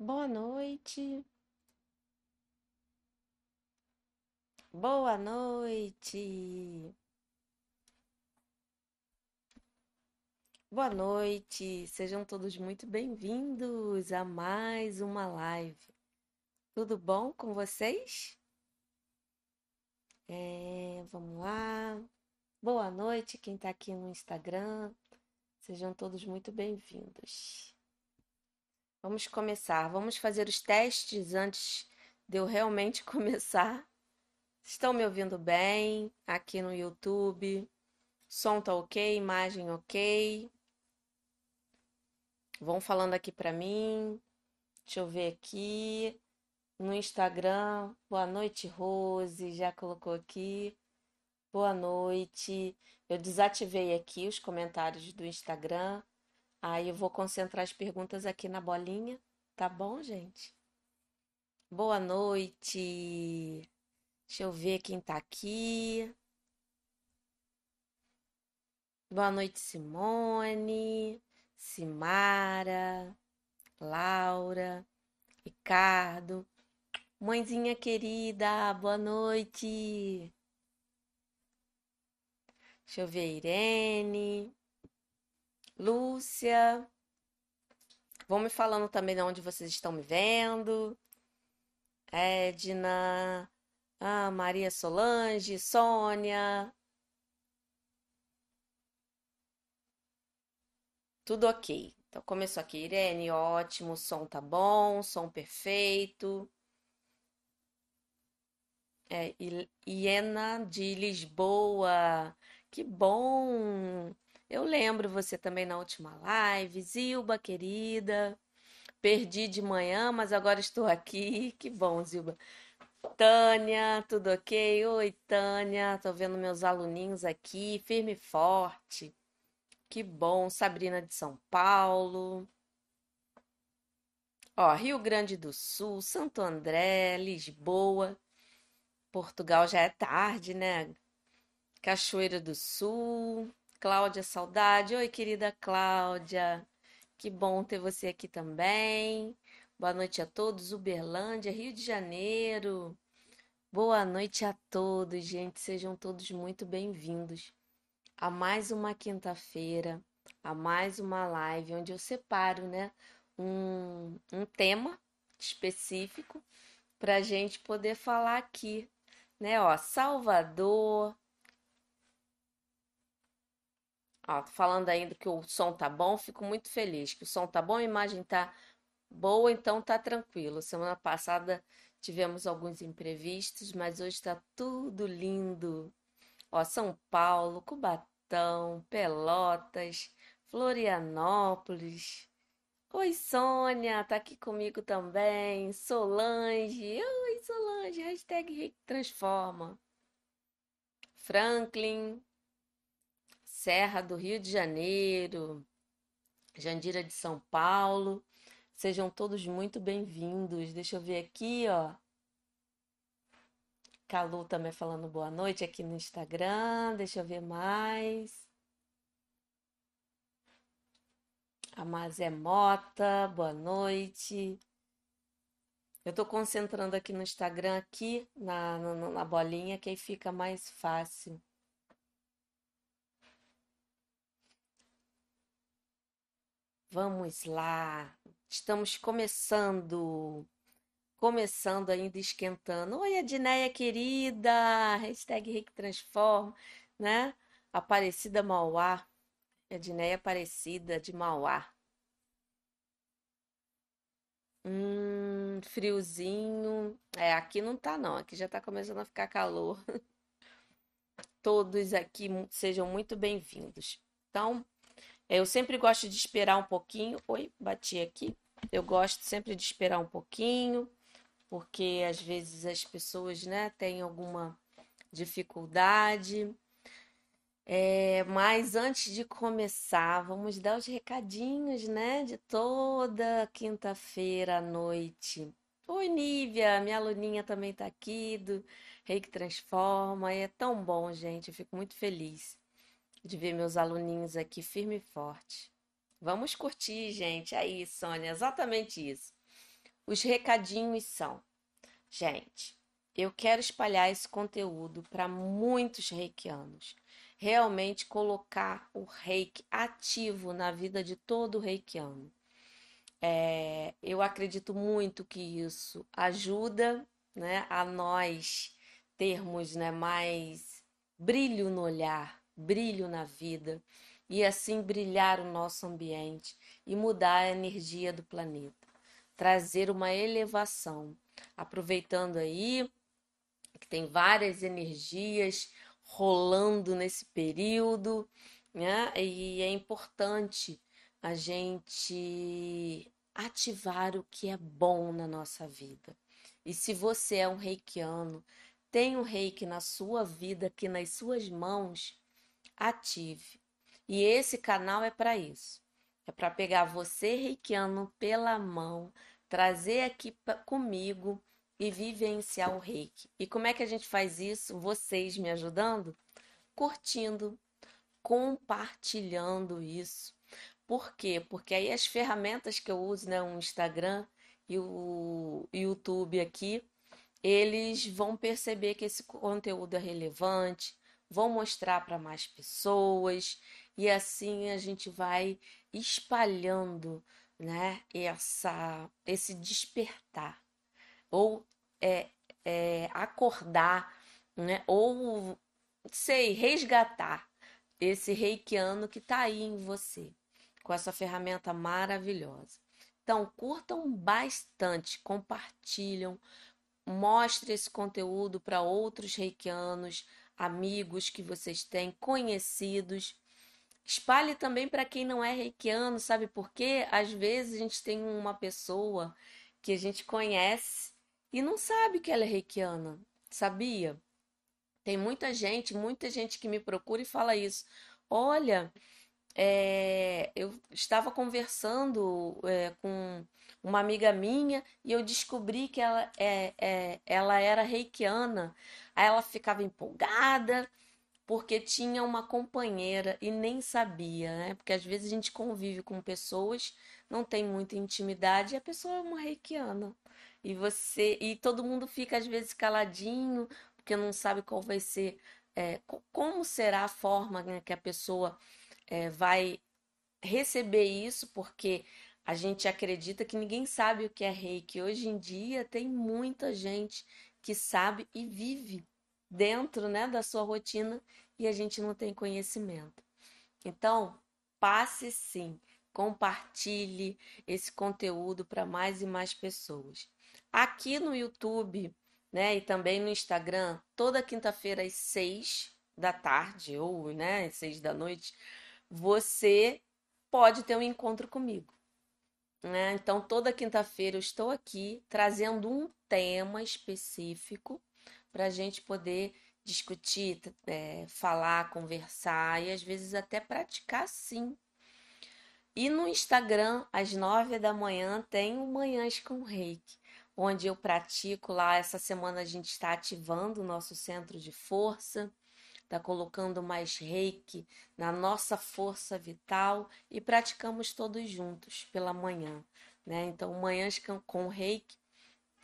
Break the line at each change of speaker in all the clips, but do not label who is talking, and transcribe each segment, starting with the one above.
Boa noite. Boa noite. Boa noite. Sejam todos muito bem-vindos a mais uma live. Tudo bom com vocês? É, vamos lá. Boa noite, quem está aqui no Instagram. Sejam todos muito bem-vindos. Vamos começar. Vamos fazer os testes antes de eu realmente começar. Estão me ouvindo bem aqui no YouTube? Som tá ok, imagem ok. Vão falando aqui para mim. Deixa eu ver aqui no Instagram. Boa noite, Rose. Já colocou aqui. Boa noite. Eu desativei aqui os comentários do Instagram. Aí eu vou concentrar as perguntas aqui na bolinha, tá bom, gente? Boa noite. Deixa eu ver quem tá aqui. Boa noite, Simone, Simara, Laura, Ricardo. Mãezinha querida, boa noite. Deixa eu ver, Irene, Lúcia. Vão me falando também de onde vocês estão me vendo. Edna, ah, Maria Solange, Sônia. Tudo ok. Então começou aqui, Irene, ótimo, som tá bom, som perfeito. É, Iena de Lisboa, que bom! Eu lembro você também na última live, Zilba, querida. Perdi de manhã, mas agora estou aqui. Que bom, Zilba. Tânia, tudo ok? Oi, Tânia. Tô vendo meus aluninhos aqui, firme e forte. Que bom. Sabrina de São Paulo. Ó, Rio Grande do Sul, Santo André, Lisboa. Portugal já é tarde, né? Cachoeira do Sul. Cláudia Saudade. Oi, querida Cláudia. Que bom ter você aqui também. Boa noite a todos. Uberlândia, Rio de Janeiro. Boa noite a todos, gente. Sejam todos muito bem-vindos a mais uma quinta-feira, a mais uma live onde eu separo, né, um, um tema específico para a gente poder falar aqui, né? Ó, Salvador, Ó, falando ainda que o som tá bom, fico muito feliz que o som tá bom, a imagem tá boa, então tá tranquilo. Semana passada tivemos alguns imprevistos, mas hoje tá tudo lindo. Ó, São Paulo, Cubatão, Pelotas, Florianópolis. Oi, Sônia, tá aqui comigo também. Solange, oi, Solange, hashtag Transforma. Franklin, Serra do Rio de Janeiro, Jandira de São Paulo. Sejam todos muito bem-vindos. Deixa eu ver aqui, ó. Calu também falando boa noite aqui no Instagram. Deixa eu ver mais. A Mazé Mota, boa noite. Eu tô concentrando aqui no Instagram, aqui na, na, na bolinha, que aí fica mais fácil. Vamos lá, estamos começando, começando ainda esquentando. Oi, Adneia querida, hashtag Rick Transforma, né? Aparecida Mauá, Edneia Aparecida de Mauá. Hum, friozinho. É, aqui não tá não, aqui já tá começando a ficar calor. Todos aqui sejam muito bem-vindos. Então, eu sempre gosto de esperar um pouquinho. Oi, bati aqui. Eu gosto sempre de esperar um pouquinho, porque às vezes as pessoas, né, têm alguma dificuldade. É, mas antes de começar, vamos dar os recadinhos, né, de toda quinta-feira à noite. Oi, Nívia, minha aluninha também tá aqui do Reiki Transforma. É tão bom, gente. Eu fico muito feliz de ver meus aluninhos aqui firme e forte. Vamos curtir, gente. Aí, Sônia, exatamente isso. Os recadinhos são: gente, eu quero espalhar esse conteúdo para muitos reikianos. Realmente colocar o reiki ativo na vida de todo reikiano. É, eu acredito muito que isso ajuda né, a nós termos né, mais brilho no olhar, brilho na vida e assim brilhar o nosso ambiente e mudar a energia do planeta, trazer uma elevação, aproveitando aí que tem várias energias rolando nesse período, né? E é importante a gente ativar o que é bom na nossa vida. E se você é um reikiano, tem um reiki na sua vida, aqui nas suas mãos, ative. E esse canal é para isso. É para pegar você, reikiano, pela mão, trazer aqui comigo e vivenciar o reiki. E como é que a gente faz isso? Vocês me ajudando? Curtindo, compartilhando isso por quê? Porque aí as ferramentas que eu uso, né, o Instagram e o YouTube aqui, eles vão perceber que esse conteúdo é relevante, vão mostrar para mais pessoas e assim a gente vai espalhando, né, essa esse despertar ou é, é acordar, né, ou sei, resgatar esse reikiano que está aí em você com essa ferramenta maravilhosa. Então, curtam bastante, compartilham, mostre esse conteúdo para outros reikianos, amigos que vocês têm, conhecidos. Espalhe também para quem não é reikiano, sabe por quê? Às vezes a gente tem uma pessoa que a gente conhece e não sabe que ela é reikiana, sabia? Tem muita gente, muita gente que me procura e fala isso. Olha, é, eu estava conversando é, com uma amiga minha e eu descobri que ela, é, é, ela era reikiana. Aí ela ficava empolgada porque tinha uma companheira e nem sabia, né? Porque às vezes a gente convive com pessoas, não tem muita intimidade e a pessoa é uma reikiana. E você e todo mundo fica às vezes caladinho porque não sabe qual vai ser, é, como será a forma né, que a pessoa é, vai receber isso, porque a gente acredita que ninguém sabe o que é reiki. Hoje em dia tem muita gente que sabe e vive dentro né, da sua rotina e a gente não tem conhecimento. Então, passe sim, compartilhe esse conteúdo para mais e mais pessoas. Aqui no YouTube, né, e também no Instagram, toda quinta-feira às seis da tarde ou, né, seis da noite, você pode ter um encontro comigo. Né? Então, toda quinta-feira eu estou aqui trazendo um tema específico para a gente poder discutir, é, falar, conversar e às vezes até praticar sim. E no Instagram, às nove da manhã, tem o Manhãs com Reiki, onde eu pratico lá. Essa semana a gente está ativando o nosso centro de força está colocando mais reiki na nossa força vital e praticamos todos juntos pela manhã. Né? Então, manhãs com reiki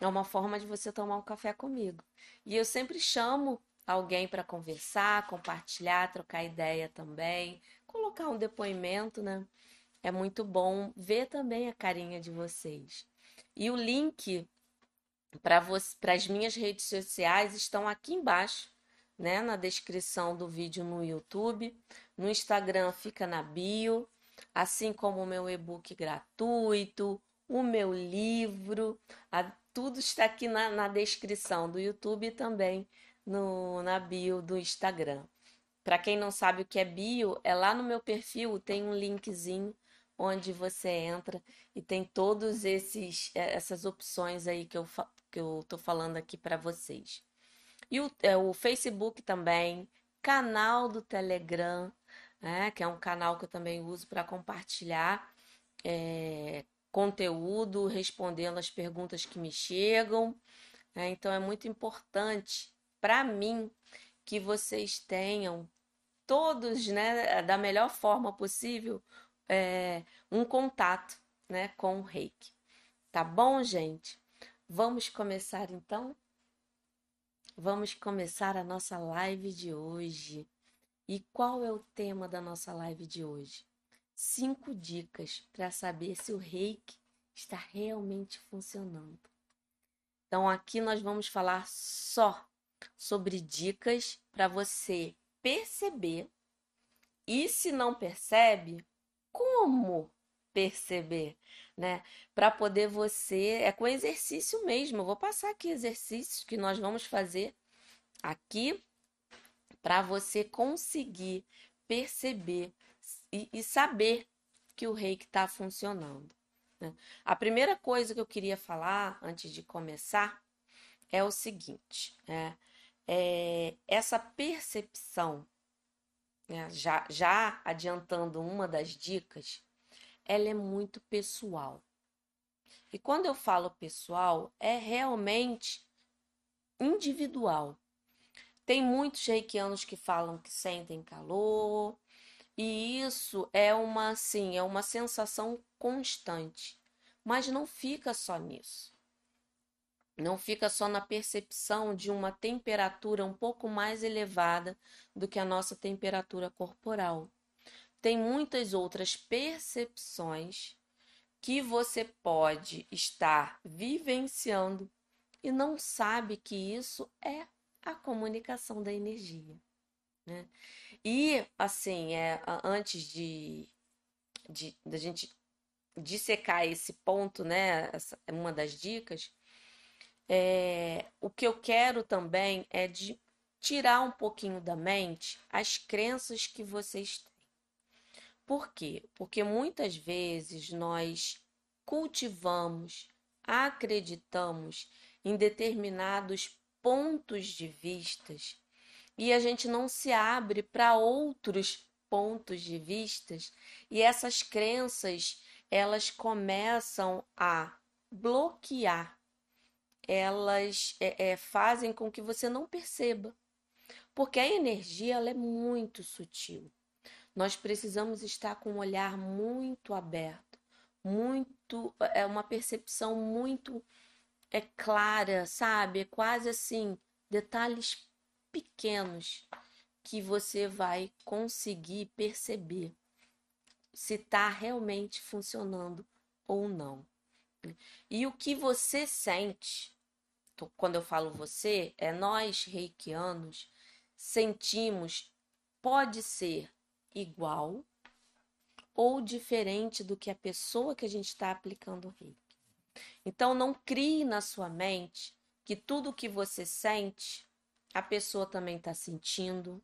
é uma forma de você tomar um café comigo. E eu sempre chamo alguém para conversar, compartilhar, trocar ideia também, colocar um depoimento, né? É muito bom ver também a carinha de vocês. E o link para as minhas redes sociais estão aqui embaixo né, na descrição do vídeo no YouTube. No Instagram fica na bio, assim como o meu e-book gratuito, o meu livro, a, tudo está aqui na, na descrição do YouTube e também no, na bio do Instagram. Para quem não sabe o que é bio, é lá no meu perfil tem um linkzinho onde você entra e tem todos esses essas opções aí que eu que eu tô falando aqui para vocês. E o, é, o Facebook também, canal do Telegram, né, que é um canal que eu também uso para compartilhar é, conteúdo, respondendo as perguntas que me chegam. Né? Então é muito importante para mim que vocês tenham todos, né, da melhor forma possível, é, um contato, né, com o Reiki. Tá bom, gente? Vamos começar então? Vamos começar a nossa live de hoje. E qual é o tema da nossa live de hoje? Cinco dicas para saber se o reiki está realmente funcionando. Então, aqui nós vamos falar só sobre dicas para você perceber e, se não percebe, como perceber, né? Para poder você, é com exercício mesmo. Eu vou passar aqui exercícios que nós vamos fazer aqui para você conseguir perceber e, e, saber que o reiki está funcionando. Né? A primeira coisa que eu queria falar antes de começar é o seguinte: é, é essa percepção, né? já, já adiantando uma das dicas, ela é muito pessoal. E quando eu falo pessoal, é realmente individual. Tem muitos reikianos que falam que sentem calor, e isso é uma assim, é uma sensação constante. Mas não fica só nisso. Não fica só na percepção de uma temperatura um pouco mais elevada do que a nossa temperatura corporal tem muitas outras percepções que você pode estar vivenciando e não sabe que isso é a comunicação da energia. Né? E assim, é, antes de, de, de a gente dissecar esse ponto, né? Essa é uma das dicas. É, o que eu quero também é de tirar um pouquinho da mente as crenças que vocês. Por quê? Porque muitas vezes nós cultivamos, acreditamos em determinados pontos de vistas e a gente não se abre para outros pontos de vistas e essas crenças elas começam a bloquear elas é, é, fazem com que você não perceba porque a energia ela é muito sutil nós precisamos estar com um olhar muito aberto, muito é uma percepção muito é clara, sabe? É quase assim, detalhes pequenos que você vai conseguir perceber se está realmente funcionando ou não. E o que você sente, quando eu falo você, é nós reikianos sentimos, pode ser igual ou diferente do que a pessoa que a gente está aplicando o reiki. Então, não crie na sua mente que tudo que você sente, a pessoa também está sentindo,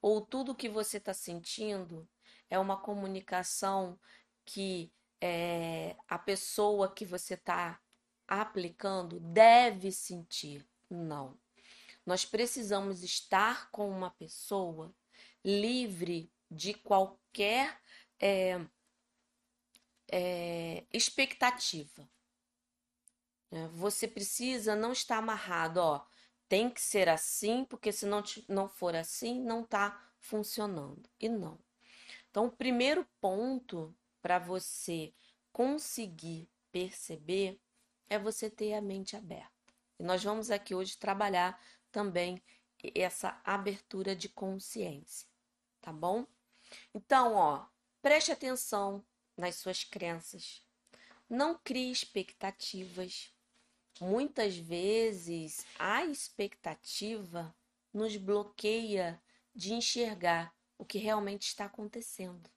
ou tudo que você está sentindo é uma comunicação que é, a pessoa que você está aplicando deve sentir. Não. Nós precisamos estar com uma pessoa livre de qualquer é, é, expectativa. Né? Você precisa não estar amarrado, ó, tem que ser assim, porque se não, não for assim, não está funcionando. E não. Então, o primeiro ponto para você conseguir perceber é você ter a mente aberta. E nós vamos aqui hoje trabalhar também essa abertura de consciência, tá bom? Então, ó, preste atenção nas suas crenças. Não crie expectativas. Muitas vezes a expectativa nos bloqueia de enxergar o que realmente está acontecendo.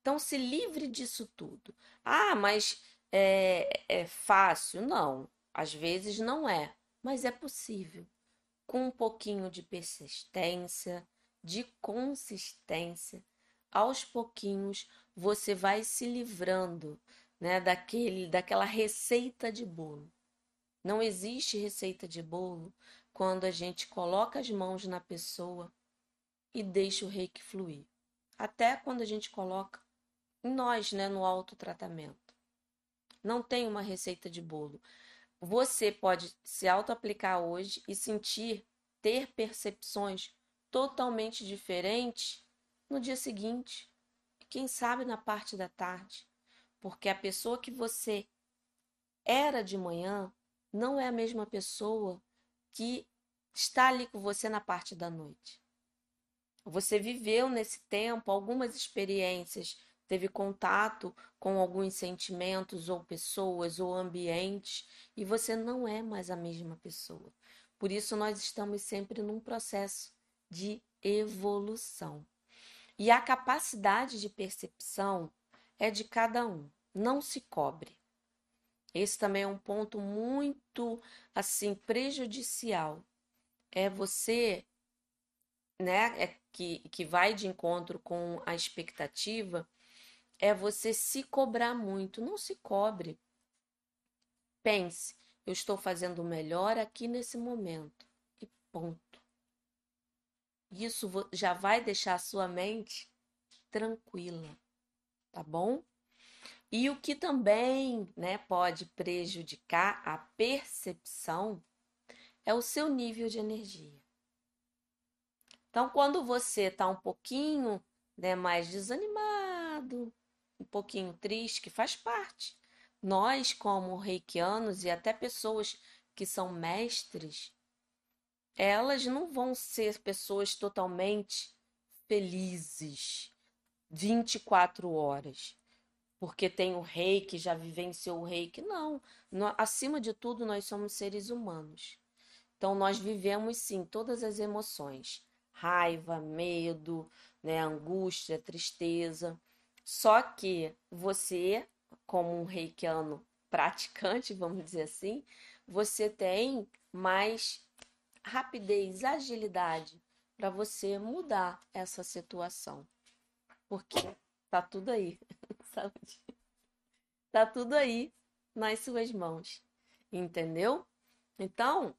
Então, se livre disso tudo. Ah, mas é, é fácil? Não, às vezes não é, mas é possível. Com um pouquinho de persistência, de consistência, aos pouquinhos você vai se livrando, né, daquele daquela receita de bolo. Não existe receita de bolo quando a gente coloca as mãos na pessoa e deixa o reiki fluir. Até quando a gente coloca em nós, né, no autotratamento. Não tem uma receita de bolo. Você pode se auto-aplicar hoje e sentir, ter percepções totalmente diferente no dia seguinte. Quem sabe na parte da tarde. Porque a pessoa que você era de manhã não é a mesma pessoa que está ali com você na parte da noite. Você viveu nesse tempo algumas experiências, teve contato com alguns sentimentos ou pessoas ou ambientes e você não é mais a mesma pessoa. Por isso nós estamos sempre num processo de evolução. E a capacidade de percepção é de cada um. Não se cobre. Esse também é um ponto muito assim prejudicial. É você, né, é que, que vai de encontro com a expectativa, é você se cobrar muito. Não se cobre. Pense, eu estou fazendo o melhor aqui nesse momento. E ponto. Isso já vai deixar a sua mente tranquila, tá bom? E o que também né, pode prejudicar a percepção é o seu nível de energia. Então, quando você está um pouquinho né, mais desanimado, um pouquinho triste, que faz parte. Nós, como reikianos e até pessoas que são mestres, elas não vão ser pessoas totalmente felizes 24 horas, porque tem o rei que já vivenciou o reiki. Não. No, acima de tudo, nós somos seres humanos. Então, nós vivemos sim todas as emoções: raiva, medo, né, angústia, tristeza. Só que você, como um reikiano praticante, vamos dizer assim, você tem mais rapidez, agilidade para você mudar essa situação. Porque tá tudo aí, sabe? Tá tudo aí nas suas mãos, entendeu? Então,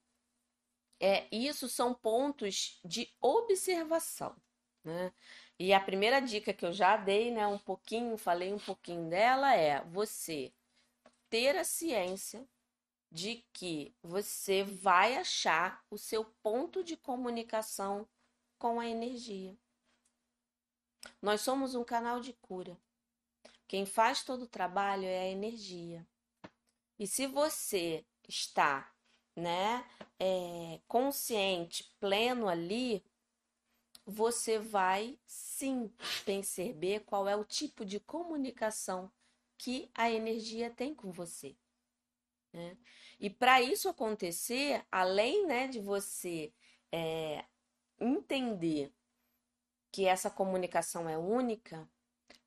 é, isso são pontos de observação, né? E a primeira dica que eu já dei, né, um pouquinho, falei um pouquinho dela é você ter a ciência de que você vai achar o seu ponto de comunicação com a energia. Nós somos um canal de cura. Quem faz todo o trabalho é a energia. E se você está, né, é, consciente, pleno ali, você vai sim perceber qual é o tipo de comunicação que a energia tem com você. Né? E para isso acontecer, além né, de você é, entender que essa comunicação é única,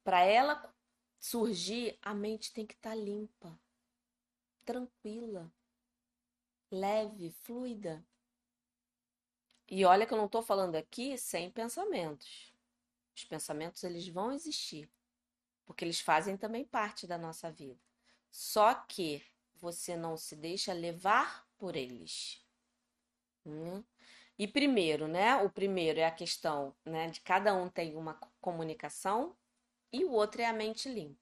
para ela surgir, a mente tem que estar tá limpa, tranquila, leve, fluida. E olha que eu não estou falando aqui sem pensamentos. Os pensamentos eles vão existir, porque eles fazem também parte da nossa vida. Só que você não se deixa levar por eles. Hum? E primeiro, né? O primeiro é a questão, né, de cada um tem uma comunicação e o outro é a mente limpa.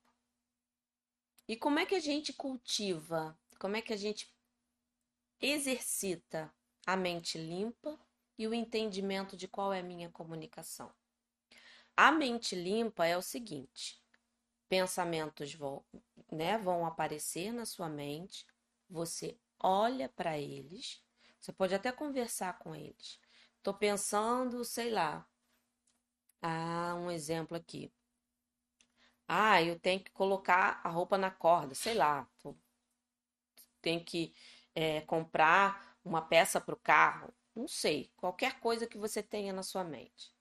E como é que a gente cultiva? Como é que a gente exercita a mente limpa e o entendimento de qual é a minha comunicação? A mente limpa é o seguinte: pensamentos vão, né, vão aparecer na sua mente, você olha para eles, você pode até conversar com eles. Estou pensando, sei lá, ah, um exemplo aqui. Ah, eu tenho que colocar a roupa na corda, sei lá. Tô, tenho que é, comprar uma peça para o carro, não sei. Qualquer coisa que você tenha na sua mente.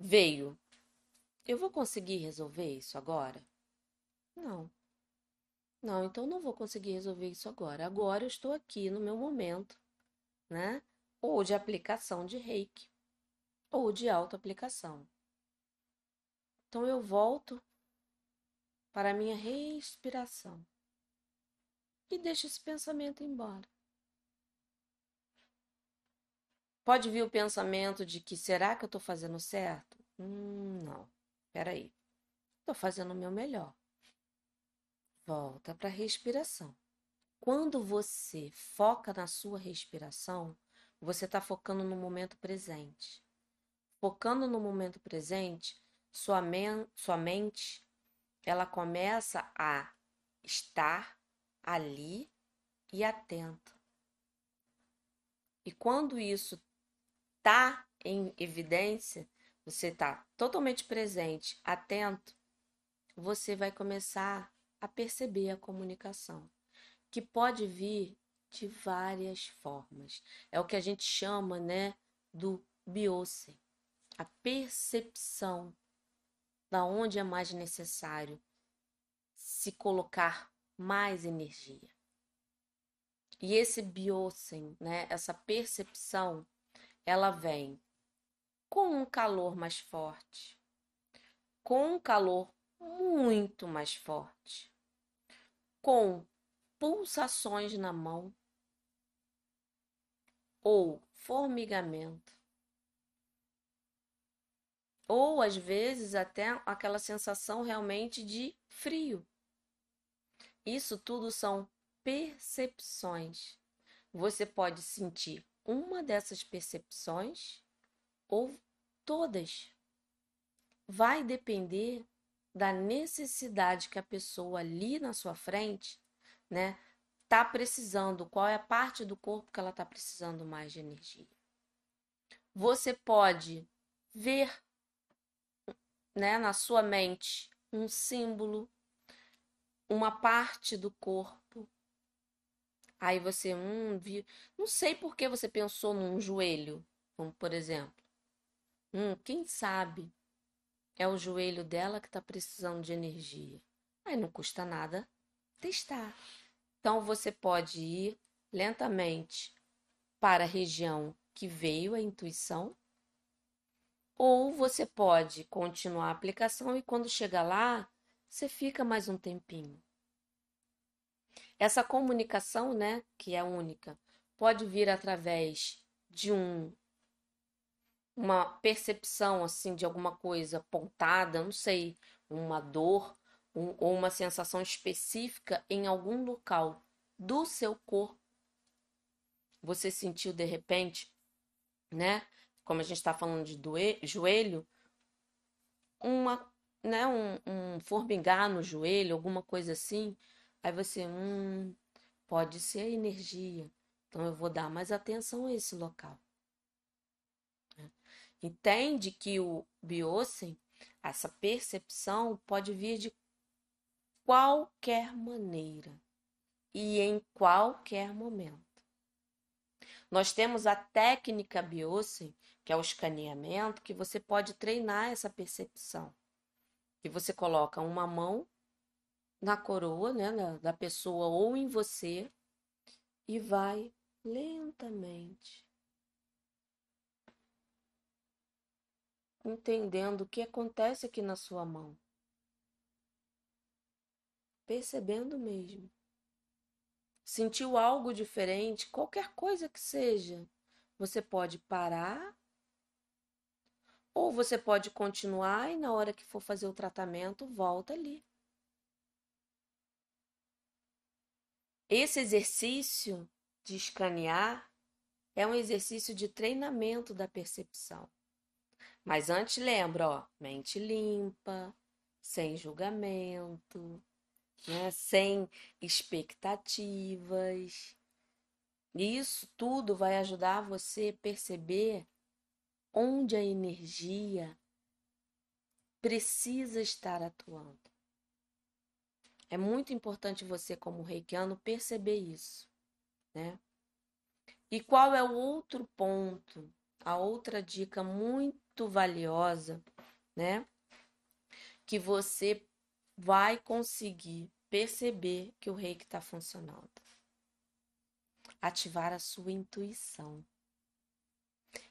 Veio. Eu vou conseguir resolver isso agora? Não. Não, então não vou conseguir resolver isso agora. Agora eu estou aqui no meu momento, né? Ou de aplicação de reiki, ou de autoaplicação. Então eu volto para a minha respiração e deixo esse pensamento embora. Pode vir o pensamento de que será que eu estou fazendo certo? Hum, não. Peraí. Estou fazendo o meu melhor. Volta para a respiração. Quando você foca na sua respiração, você está focando no momento presente. Focando no momento presente, sua, men sua mente ela começa a estar ali e atenta. E quando isso está em evidência, você está totalmente presente, atento, você vai começar a perceber a comunicação, que pode vir de várias formas. É o que a gente chama, né, do biose, a percepção da onde é mais necessário se colocar mais energia. E esse biosen, né, essa percepção, ela vem com um calor mais forte, com um calor muito mais forte, com pulsações na mão ou formigamento, ou às vezes até aquela sensação realmente de frio. Isso tudo são percepções. Você pode sentir uma dessas percepções ou todas. Vai depender da necessidade que a pessoa ali na sua frente, né, tá precisando, qual é a parte do corpo que ela tá precisando mais de energia. Você pode ver, né, na sua mente um símbolo, uma parte do corpo. Aí você, hum, viu, não sei por que você pensou num joelho, como por exemplo. Hum, quem sabe é o joelho dela que está precisando de energia. Aí não custa nada testar. Então você pode ir lentamente para a região que veio a intuição, ou você pode continuar a aplicação e quando chegar lá, você fica mais um tempinho. Essa comunicação, né, que é única, pode vir através de um uma percepção assim de alguma coisa pontada, não sei, uma dor um, ou uma sensação específica em algum local do seu corpo. Você sentiu de repente, né? Como a gente está falando de doer, joelho, uma, né, um, um formigar no joelho, alguma coisa assim. Aí você, hum, pode ser a energia. Então eu vou dar mais atenção a esse local. Entende que o Biosen, essa percepção, pode vir de qualquer maneira e em qualquer momento. Nós temos a técnica Biosen, que é o escaneamento, que você pode treinar essa percepção. E você coloca uma mão na coroa né, da pessoa ou em você e vai lentamente entendendo o que acontece aqui na sua mão. Percebendo mesmo. Sentiu algo diferente, qualquer coisa que seja, você pode parar ou você pode continuar e na hora que for fazer o tratamento, volta ali. Esse exercício de escanear é um exercício de treinamento da percepção. Mas antes lembra, ó, mente limpa, sem julgamento, né? sem expectativas. Isso tudo vai ajudar você a perceber onde a energia precisa estar atuando. É muito importante você, como reikiano, perceber isso, né? E qual é o outro ponto, a outra dica muito muito valiosa, né? Que você vai conseguir perceber que o reiki está funcionando. Ativar a sua intuição.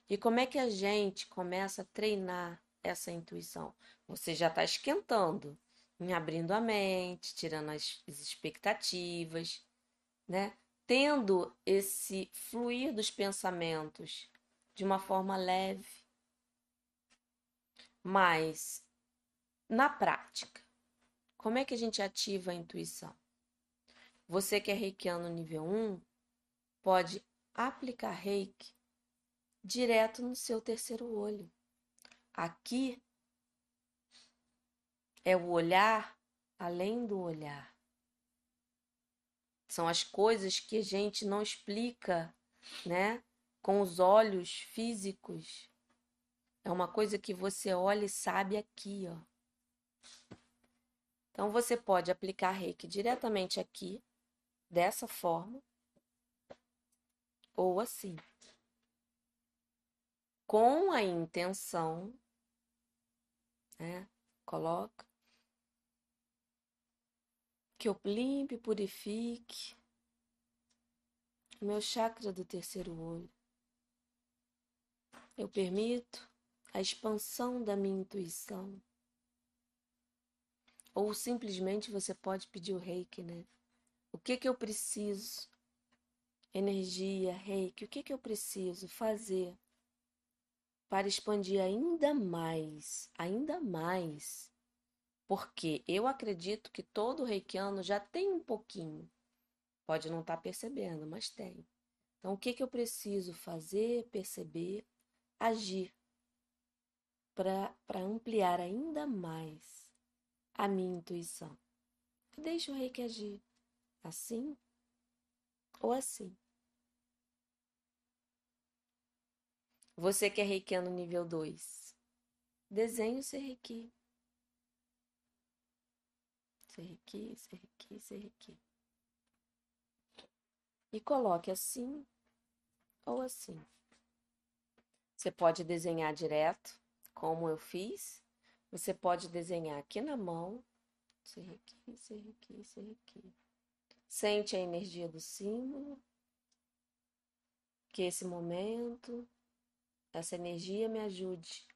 E como é que a gente começa a treinar essa intuição? Você já está esquentando, em abrindo a mente, tirando as expectativas, né? Tendo esse fluir dos pensamentos de uma forma leve, mas, na prática, como é que a gente ativa a intuição? Você que é reikiano nível 1, pode aplicar reiki direto no seu terceiro olho. Aqui é o olhar além do olhar. São as coisas que a gente não explica, né? Com os olhos físicos. É uma coisa que você olha e sabe aqui, ó. Então você pode aplicar reiki diretamente aqui, dessa forma, ou assim. Com a intenção, né? Coloca que eu limpe, purifique o meu chakra do terceiro olho. Eu permito a expansão da minha intuição. Ou simplesmente você pode pedir o reiki, né? O que que eu preciso? Energia, reiki, o que que eu preciso fazer para expandir ainda mais, ainda mais? Porque eu acredito que todo reikiano já tem um pouquinho. Pode não estar tá percebendo, mas tem. Então, o que que eu preciso fazer, perceber, agir para ampliar ainda mais a minha intuição. Deixa o reiki agir assim ou assim. Você que é reikiano nível 2, desenhe o seu reiki. Seu reiki, reiki, reiki. E coloque assim ou assim. Você pode desenhar direto, como eu fiz, você pode desenhar aqui na mão, ser aqui, ser aqui, ser aqui. Sente a energia do símbolo. Que esse momento, essa energia me ajude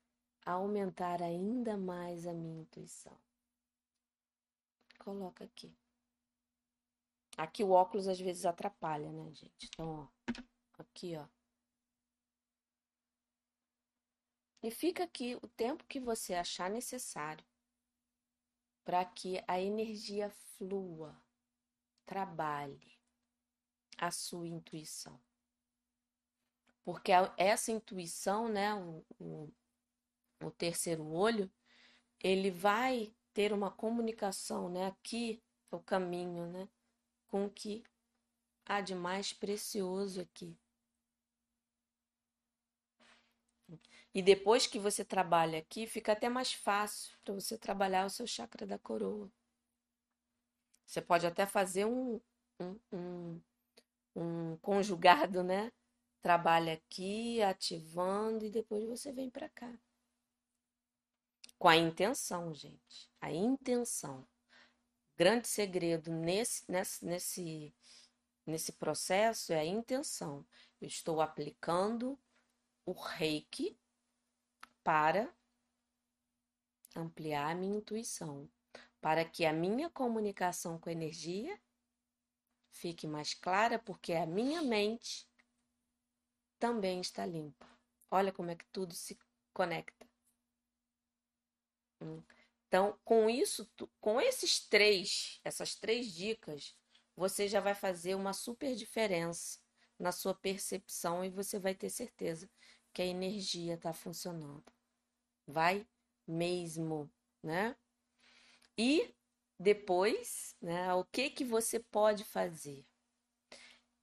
a aumentar ainda mais a minha intuição. Coloca aqui. Aqui o óculos às vezes atrapalha, né, gente? Então, ó, aqui, ó. E fica aqui o tempo que você achar necessário para que a energia flua, trabalhe a sua intuição. Porque essa intuição, né, o, o, o terceiro olho, ele vai ter uma comunicação, né, aqui é o caminho, né, com o que há de mais precioso aqui. E depois que você trabalha aqui, fica até mais fácil para você trabalhar o seu chakra da coroa. Você pode até fazer um, um, um, um conjugado, né? Trabalha aqui, ativando, e depois você vem para cá. Com a intenção, gente. A intenção. Grande segredo nesse, nesse, nesse, nesse processo é a intenção. Eu estou aplicando o reiki para ampliar a minha intuição, para que a minha comunicação com a energia fique mais clara, porque a minha mente também está limpa. Olha como é que tudo se conecta. Hum. Então, com isso, com esses três, essas três dicas, você já vai fazer uma super diferença na sua percepção e você vai ter certeza que a energia está funcionando. Vai mesmo, né? E depois, né, o que que você pode fazer?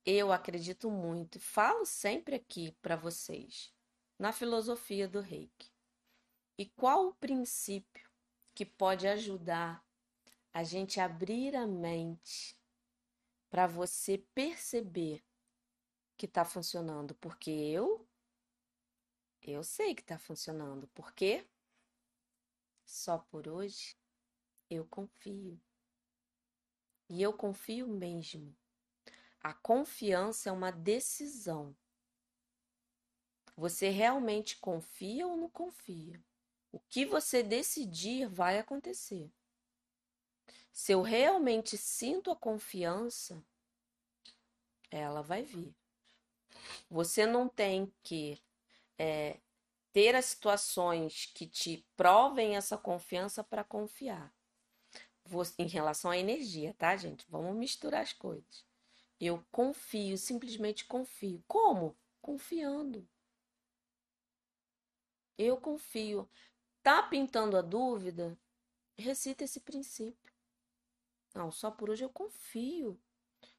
Eu acredito muito, falo sempre aqui para vocês, na filosofia do Reiki. E qual o princípio que pode ajudar a gente abrir a mente para você perceber que está funcionando? Porque eu eu sei que está funcionando, porque só por hoje eu confio. E eu confio mesmo. A confiança é uma decisão. Você realmente confia ou não confia? O que você decidir vai acontecer. Se eu realmente sinto a confiança, ela vai vir. Você não tem que é, ter as situações que te provem essa confiança para confiar. em relação à energia, tá, gente? Vamos misturar as coisas. Eu confio, simplesmente confio. Como? Confiando. Eu confio. Tá pintando a dúvida? Recita esse princípio. Não, só por hoje eu confio.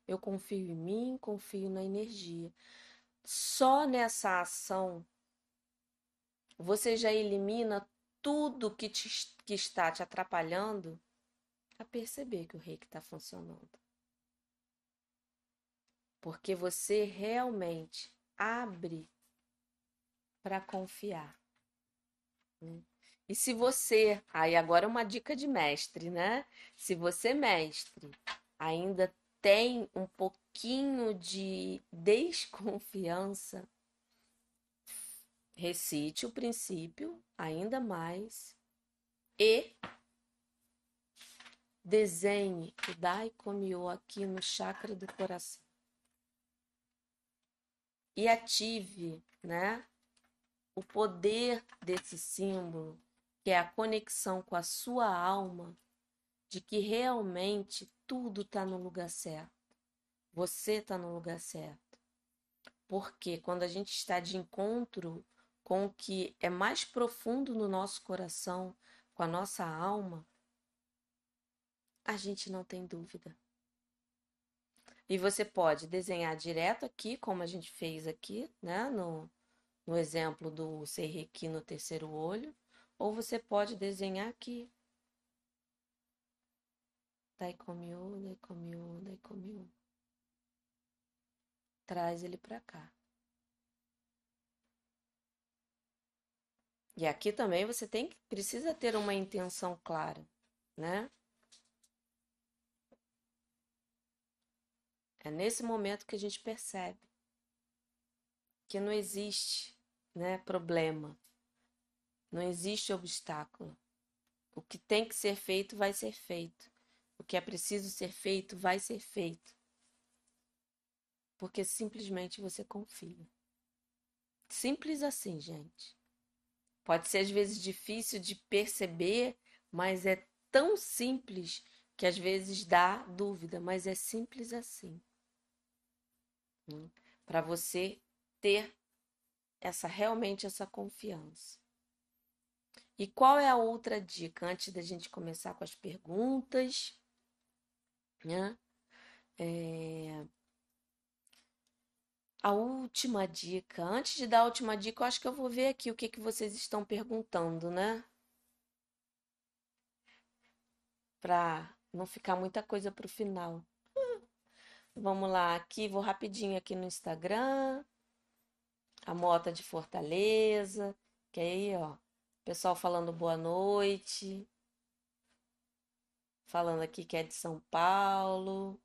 Eu confio em mim, confio na energia. Só nessa ação você já elimina tudo que, te, que está te atrapalhando a perceber que o reiki está funcionando. Porque você realmente abre para confiar. Né? E se você, aí agora é uma dica de mestre, né? Se você, mestre, ainda tem um pouquinho de desconfiança, recite o princípio ainda mais e desenhe o Daikomyo aqui no chakra do coração. E ative, né, o poder desse símbolo que é a conexão com a sua alma, de que realmente tudo está no lugar certo. Você está no lugar certo. Porque quando a gente está de encontro com o que é mais profundo no nosso coração, com a nossa alma, a gente não tem dúvida. E você pode desenhar direto aqui, como a gente fez aqui, né? No, no exemplo do Seireki no terceiro olho, ou você pode desenhar aqui. Daikomyo, Daikomyo, Daikomyo. Traz ele para cá. E aqui também você tem precisa ter uma intenção clara, né? É nesse momento que a gente percebe que não existe, né, problema. Não existe obstáculo. O que tem que ser feito vai ser feito. O que é preciso ser feito vai ser feito. Porque simplesmente você confia. Simples assim, gente. Pode ser às vezes difícil de perceber, mas é tão simples que às vezes dá dúvida, mas é simples assim. Hum? Para você ter essa realmente essa confiança. E qual é a outra dica antes da gente começar com as perguntas? Né? É... A última dica. Antes de dar a última dica, eu acho que eu vou ver aqui o que, que vocês estão perguntando, né? Para não ficar muita coisa para o final. Vamos lá, aqui, vou rapidinho aqui no Instagram. A Mota de Fortaleza, que aí, ó, Pessoal falando boa noite. Falando aqui que é de São Paulo.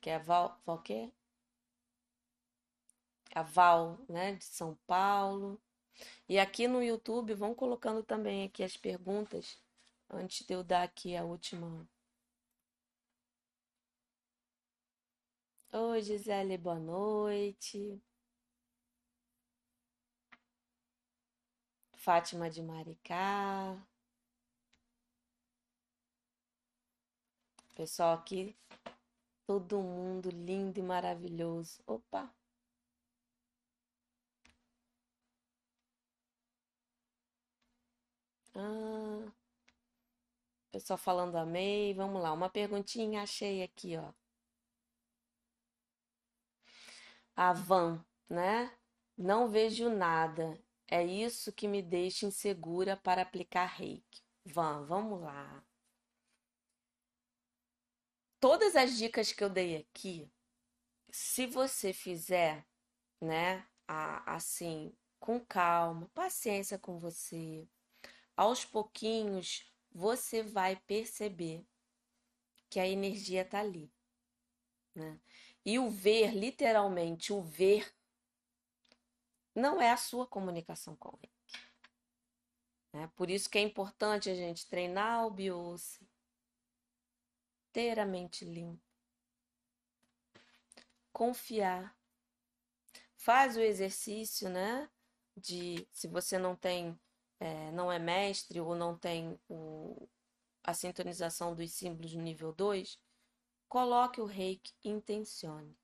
Que é Val, Val quê? A Val, né, de São Paulo. E aqui no YouTube vão colocando também aqui as perguntas antes de eu dar aqui a última. Oi, Gisele, boa noite. Fátima de Maricá. Pessoal aqui, todo mundo lindo e maravilhoso. Opa! Ah, pessoal falando amei. Vamos lá, uma perguntinha achei aqui, ó. A Van, né? Não vejo nada. É isso que me deixa insegura para aplicar reiki. Vamos, vamos lá. Todas as dicas que eu dei aqui, se você fizer, né, assim, com calma, paciência com você, aos pouquinhos você vai perceber que a energia está ali, né? E o ver, literalmente, o ver não é a sua comunicação com ele. É por isso que é importante a gente treinar o biose, ter a mente limpa, confiar. Faz o exercício, né? De se você não tem, é, não é mestre ou não tem o, a sintonização dos símbolos no nível 2, coloque o reiki intencione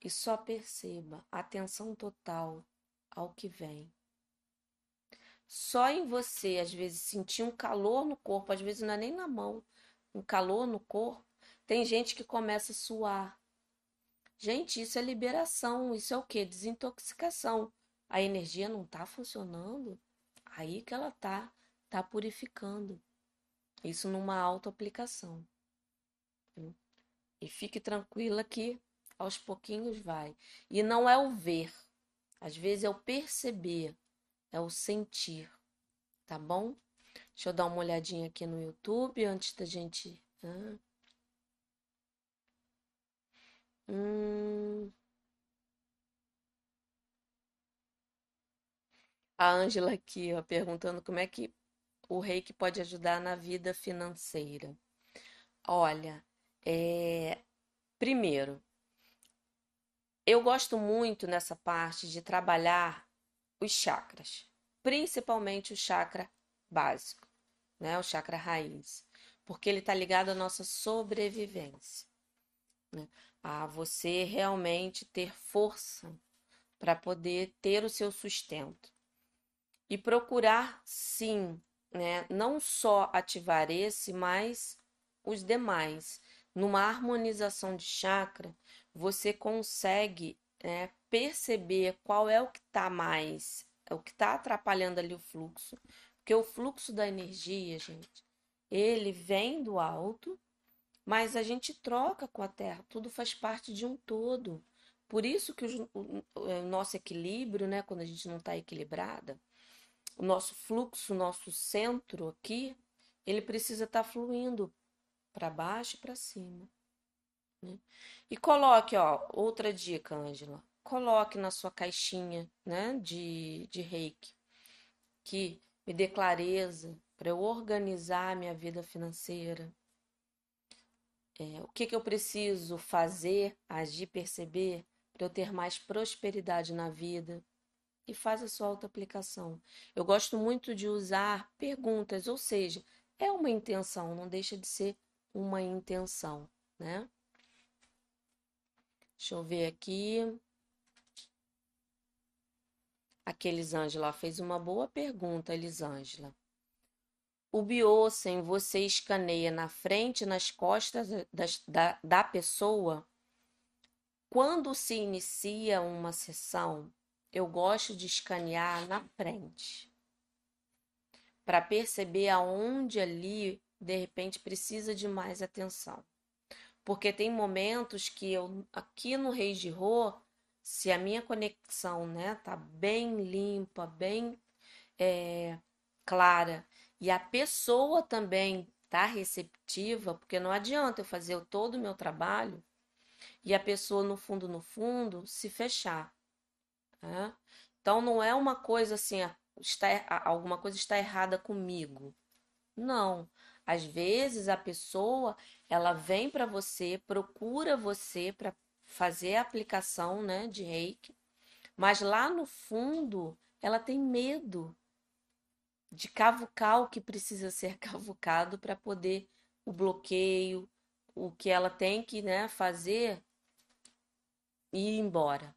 e só perceba atenção total ao que vem. Só em você, às vezes, sentir um calor no corpo, às vezes não é nem na mão, um calor no corpo, Tem gente que começa a suar. Gente, isso é liberação. Isso é o quê? Desintoxicação. A energia não está funcionando. Aí que ela tá, tá purificando. Isso numa autoaplicação. E fique tranquila que aos pouquinhos vai. E não é o ver. Às vezes é o perceber, é o sentir. Tá bom? Deixa eu dar uma olhadinha aqui no YouTube antes da gente. Hum. A Ângela aqui, ó, perguntando como é que o reiki pode ajudar na vida financeira. Olha, é... primeiro, eu gosto muito nessa parte de trabalhar os chakras, principalmente o chakra básico, né? O chakra raiz, porque ele está ligado à nossa sobrevivência, né? A você realmente ter força para poder ter o seu sustento e procurar sim, né? Não só ativar esse, mas os demais. Numa harmonização de chakra, você consegue né, perceber qual é o que está mais, é o que está atrapalhando ali o fluxo porque o fluxo da energia, gente, ele vem do alto, mas a gente troca com a Terra, tudo faz parte de um todo. Por isso que o, o, o nosso equilíbrio, né, quando a gente não está equilibrada, o nosso fluxo, nosso centro aqui, ele precisa estar tá fluindo para baixo e para cima. Né? E coloque, ó, outra dica, Ângela. Coloque na sua caixinha né, de, de reiki que me dê clareza para eu organizar minha vida financeira. É, o que, que eu preciso fazer, agir, perceber para eu ter mais prosperidade na vida? E faz a sua auto-aplicação. Eu gosto muito de usar perguntas, ou seja, é uma intenção, não deixa de ser uma intenção, né? Deixa eu ver aqui. Aqui, Elisângela, fez uma boa pergunta, Elisângela. O Biosen você escaneia na frente nas costas da, da pessoa? Quando se inicia uma sessão, eu gosto de escanear na frente para perceber aonde ali de repente precisa de mais atenção. Porque tem momentos que eu aqui no Reis de Rô se a minha conexão, né, tá bem limpa, bem é, clara, e a pessoa também tá receptiva, porque não adianta eu fazer todo o meu trabalho e a pessoa no fundo, no fundo, se fechar. Né? Então não é uma coisa assim, está, alguma coisa está errada comigo. Não. Às vezes a pessoa ela vem para você, procura você para fazer a aplicação né, de reiki, mas lá no fundo ela tem medo de cavucar o que precisa ser cavucado para poder o bloqueio, o que ela tem que né, fazer e ir embora.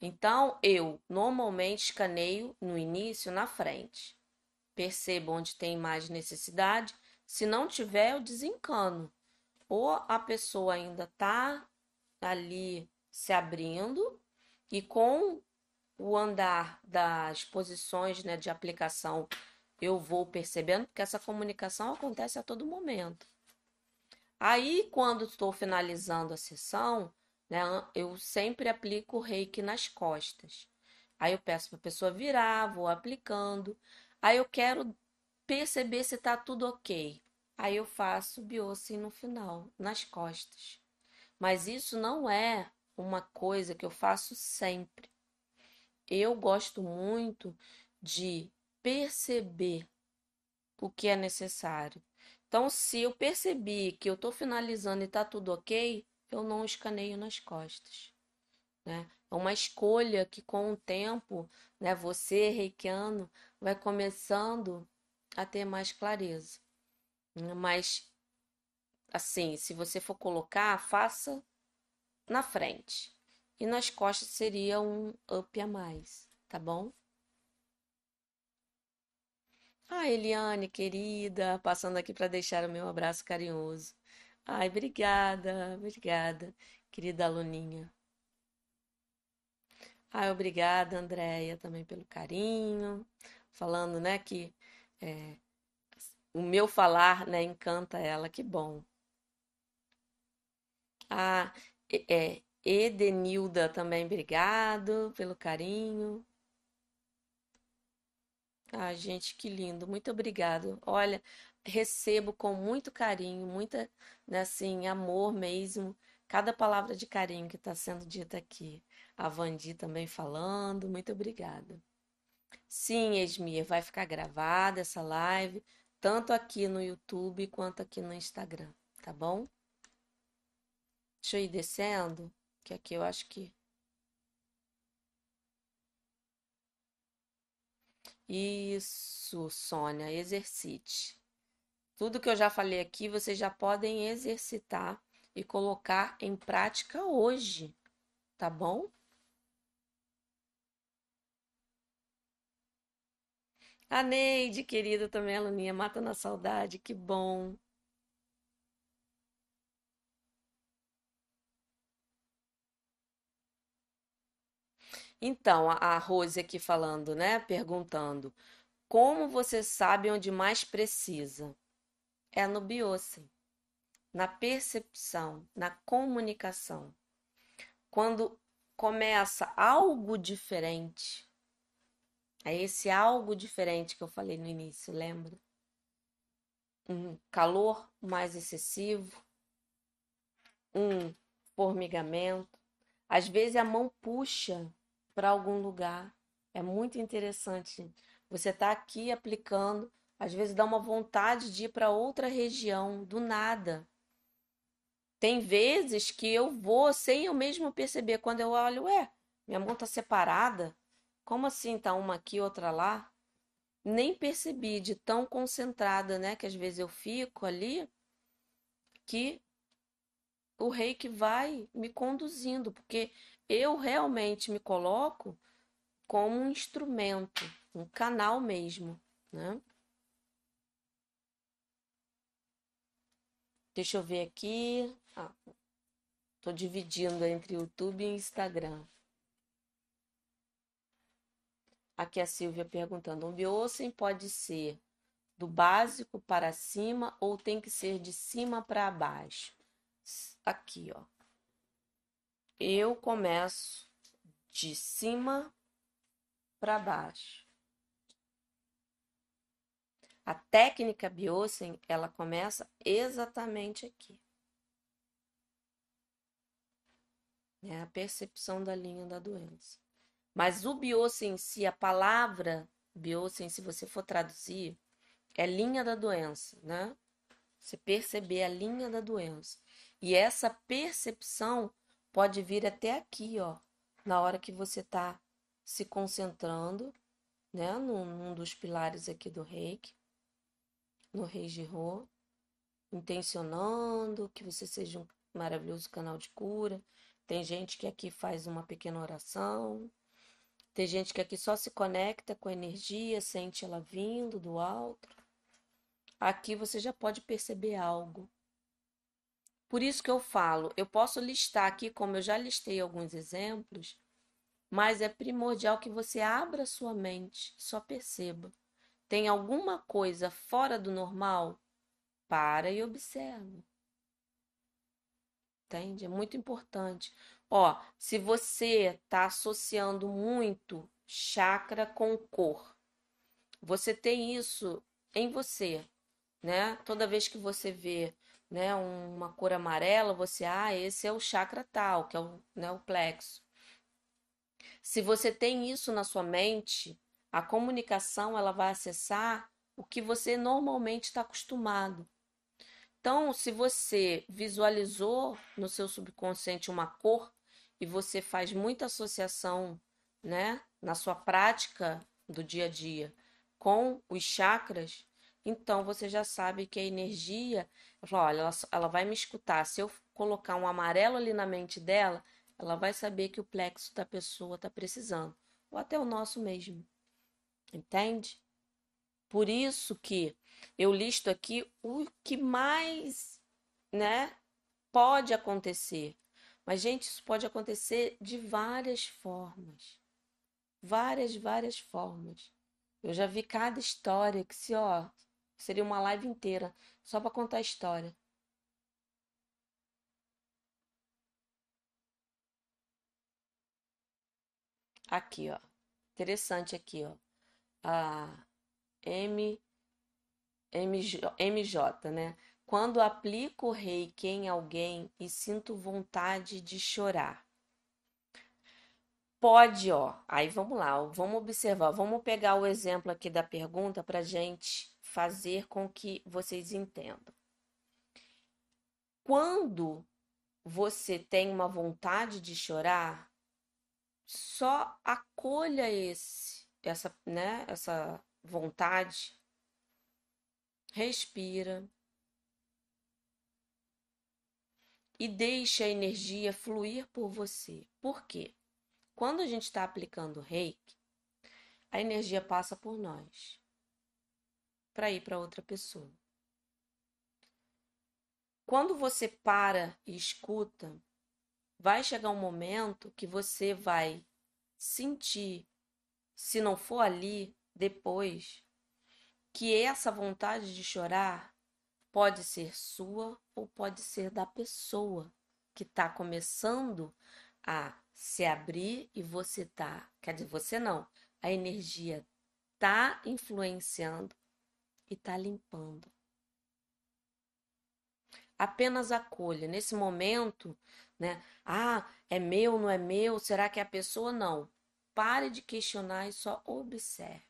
Então, eu normalmente escaneio no início na frente. Percebo onde tem mais necessidade. Se não tiver, eu desencano. Ou a pessoa ainda está ali se abrindo e com o andar das posições né, de aplicação eu vou percebendo que essa comunicação acontece a todo momento. Aí, quando estou finalizando a sessão, né, eu sempre aplico o reiki nas costas. Aí eu peço para a pessoa virar, vou aplicando. Aí eu quero perceber se está tudo ok. Aí eu faço biose no final, nas costas. Mas isso não é uma coisa que eu faço sempre. Eu gosto muito de perceber o que é necessário. Então, se eu percebi que eu estou finalizando e está tudo ok, eu não escaneio nas costas. Né? É uma escolha que, com o tempo, né, você, reikiano, vai começando a ter mais clareza. Mas assim, se você for colocar, faça na frente. E nas costas seria um up a mais, tá bom? Ah, Eliane, querida, passando aqui para deixar o meu abraço carinhoso. Ai, obrigada, obrigada, querida aluninha. Ai, obrigada, Andréia, também pelo carinho. Falando, né, que é, o meu falar, né, encanta ela, que bom. Ah, é, Edenilda também, obrigado pelo carinho. Ah, gente, que lindo, muito obrigado. Olha, recebo com muito carinho, muita, né, assim, amor mesmo, cada palavra de carinho que está sendo dita aqui. A Vandi também falando, muito obrigada. Sim, Esmir, vai ficar gravada essa live, tanto aqui no YouTube quanto aqui no Instagram, tá bom? Deixa eu ir descendo, que aqui eu acho que. Isso, Sônia, exercite. Tudo que eu já falei aqui, vocês já podem exercitar e colocar em prática hoje, tá bom? A Neide, querida, também aluninha, mata na saudade, que bom. Então, a Rose aqui falando, né? Perguntando: como você sabe onde mais precisa? É no biocen, na percepção, na comunicação. Quando começa algo diferente, é esse algo diferente que eu falei no início, lembra? Um calor mais excessivo, um formigamento. Às vezes a mão puxa para algum lugar. É muito interessante. Você está aqui aplicando, às vezes dá uma vontade de ir para outra região, do nada. Tem vezes que eu vou sem eu mesmo perceber. Quando eu olho, ué, minha mão está separada. Como assim tá uma aqui, outra lá? Nem percebi de tão concentrada, né? Que às vezes eu fico ali, que o reiki vai me conduzindo, porque eu realmente me coloco como um instrumento, um canal mesmo, né? Deixa eu ver aqui. Ah, tô dividindo entre YouTube e Instagram. Aqui a Silvia perguntando: um biosen pode ser do básico para cima ou tem que ser de cima para baixo? Aqui, ó eu começo de cima para baixo. A técnica Biosen, ela começa exatamente aqui. É a percepção da linha da doença. Mas o Biosen em si, a palavra Biosen, se você for traduzir, é linha da doença, né? Você perceber a linha da doença. E essa percepção pode vir até aqui, ó, na hora que você está se concentrando, né, num, num, dos pilares aqui do reiki, no rei Rô, intencionando que você seja um maravilhoso canal de cura. Tem gente que aqui faz uma pequena oração, tem gente que aqui só se conecta com a energia, sente ela vindo do alto. Aqui você já pode perceber algo. Por isso que eu falo, eu posso listar aqui, como eu já listei alguns exemplos, mas é primordial que você abra sua mente, só perceba. Tem alguma coisa fora do normal? Para e observa. Entende? É muito importante. Ó, se você está associando muito chakra com cor, você tem isso em você, né? Toda vez que você vê né, uma cor amarela, você, ah, esse é o chakra tal, que é o, né, o plexo. Se você tem isso na sua mente, a comunicação ela vai acessar o que você normalmente está acostumado. Então, se você visualizou no seu subconsciente uma cor e você faz muita associação, né, na sua prática do dia a dia com os chakras, então você já sabe que a energia olha, ela, ela vai me escutar. Se eu colocar um amarelo ali na mente dela, ela vai saber que o plexo da pessoa está precisando. Ou até o nosso mesmo. Entende? Por isso que eu listo aqui o que mais né? Pode acontecer. Mas, gente, isso pode acontecer de várias formas. Várias, várias formas. Eu já vi cada história que se, ó, seria uma live inteira só para contar a história. Aqui, ó. Interessante aqui, ó. A M, MJ, MJ, né? Quando aplico reiki em alguém e sinto vontade de chorar. Pode, ó. Aí vamos lá, vamos observar. Vamos pegar o exemplo aqui da pergunta para gente fazer com que vocês entendam. Quando você tem uma vontade de chorar, só acolha esse, essa, né, essa vontade. Respira. E deixa a energia fluir por você. Por quê? Quando a gente está aplicando reiki, a energia passa por nós para ir para outra pessoa. Quando você para e escuta, vai chegar um momento que você vai sentir, se não for ali, depois, que essa vontade de chorar pode ser sua ou pode ser da pessoa que está começando a se abrir e você tá, quer dizer, você não, a energia tá influenciando e tá limpando. Apenas acolha. Nesse momento, né? Ah, é meu, não é meu? Será que é a pessoa? Não. Pare de questionar e só observe.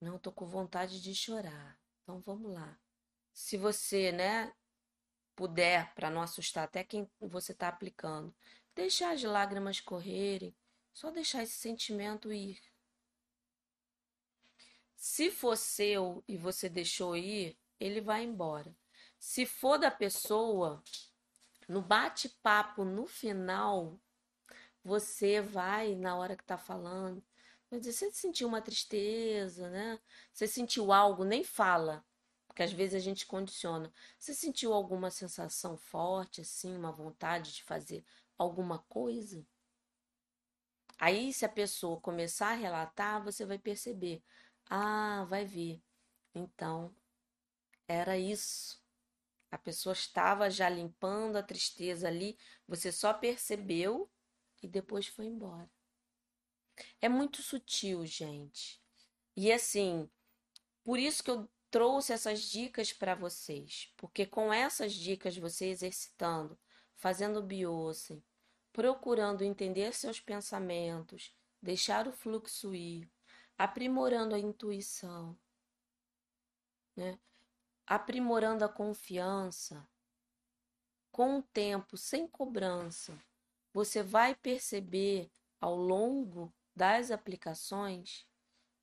Não, tô com vontade de chorar. Então vamos lá. Se você, né, puder, para não assustar até quem você está aplicando, deixar as lágrimas correrem, só deixar esse sentimento ir. Se for seu e você deixou ir, ele vai embora. Se for da pessoa, no bate-papo, no final, você vai, na hora que tá falando, você sentiu uma tristeza, né? Você sentiu algo, nem fala, porque às vezes a gente condiciona. Você sentiu alguma sensação forte, assim, uma vontade de fazer alguma coisa? Aí, se a pessoa começar a relatar, você vai perceber. Ah, vai ver. Então, era isso. A pessoa estava já limpando a tristeza ali, você só percebeu e depois foi embora. É muito sutil, gente. E assim, por isso que eu trouxe essas dicas para vocês, porque com essas dicas você exercitando, fazendo biose, procurando entender seus pensamentos, deixar o fluxo ir, aprimorando a intuição, né? aprimorando a confiança, com o tempo, sem cobrança, você vai perceber ao longo das aplicações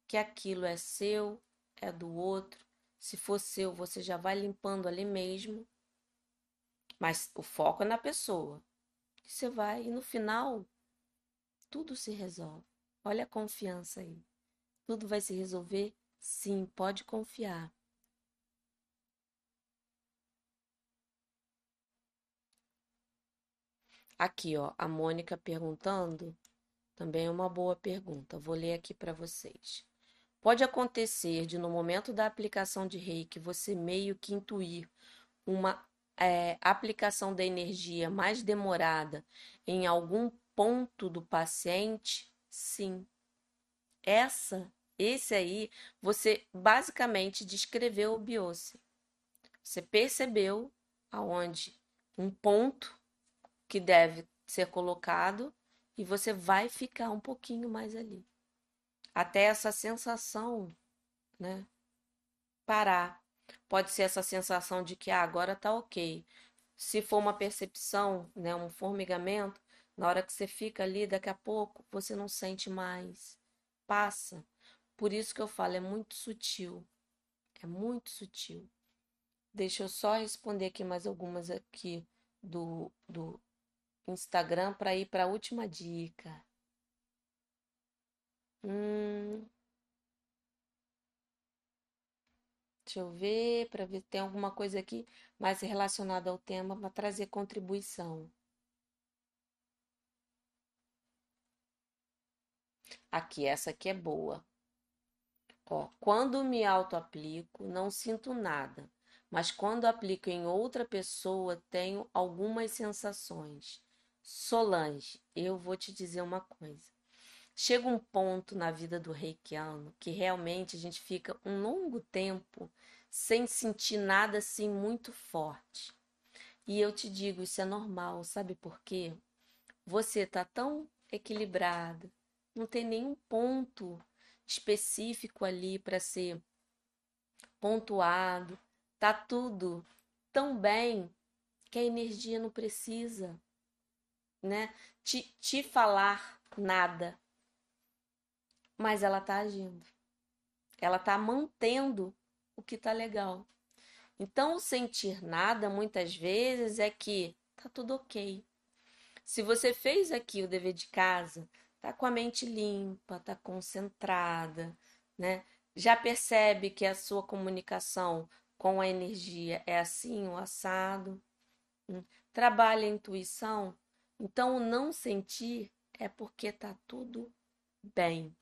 que aquilo é seu, é do outro. Se for seu, você já vai limpando ali mesmo. Mas o foco é na pessoa. Você vai e no final tudo se resolve. Olha a confiança aí. Tudo vai se resolver? Sim, pode confiar. Aqui, ó, a Mônica perguntando, também é uma boa pergunta. Vou ler aqui para vocês. Pode acontecer de, no momento da aplicação de reiki, você meio que intuir uma é, aplicação da energia mais demorada em algum ponto do paciente? Sim. Essa, esse aí, você basicamente descreveu o biose. Você percebeu aonde um ponto que deve ser colocado e você vai ficar um pouquinho mais ali. Até essa sensação, né? Parar. Pode ser essa sensação de que ah, agora tá ok. Se for uma percepção, né, um formigamento, na hora que você fica ali, daqui a pouco você não sente mais. Passa. Por isso que eu falo, é muito sutil. É muito sutil. Deixa eu só responder aqui mais algumas aqui do, do Instagram para ir para a última dica. Hum, Deixa eu ver, para ver se tem alguma coisa aqui mais relacionada ao tema para trazer contribuição. Aqui, essa aqui é boa. Ó, quando me auto-aplico, não sinto nada, mas quando aplico em outra pessoa, tenho algumas sensações. Solange, eu vou te dizer uma coisa. Chega um ponto na vida do reikiano que realmente a gente fica um longo tempo sem sentir nada assim muito forte. E eu te digo, isso é normal, sabe por quê? Você tá tão equilibrada, não tem nenhum ponto específico ali para ser pontuado. Tá tudo tão bem que a energia não precisa, né, te, te falar nada. Mas ela tá agindo. Ela tá mantendo o que tá legal. Então, sentir nada muitas vezes é que tá tudo ok. Se você fez aqui o dever de casa, tá com a mente limpa, tá concentrada, né? Já percebe que a sua comunicação com a energia é assim, o assado. Hum? Trabalha a intuição. Então, o não sentir é porque tá tudo bem,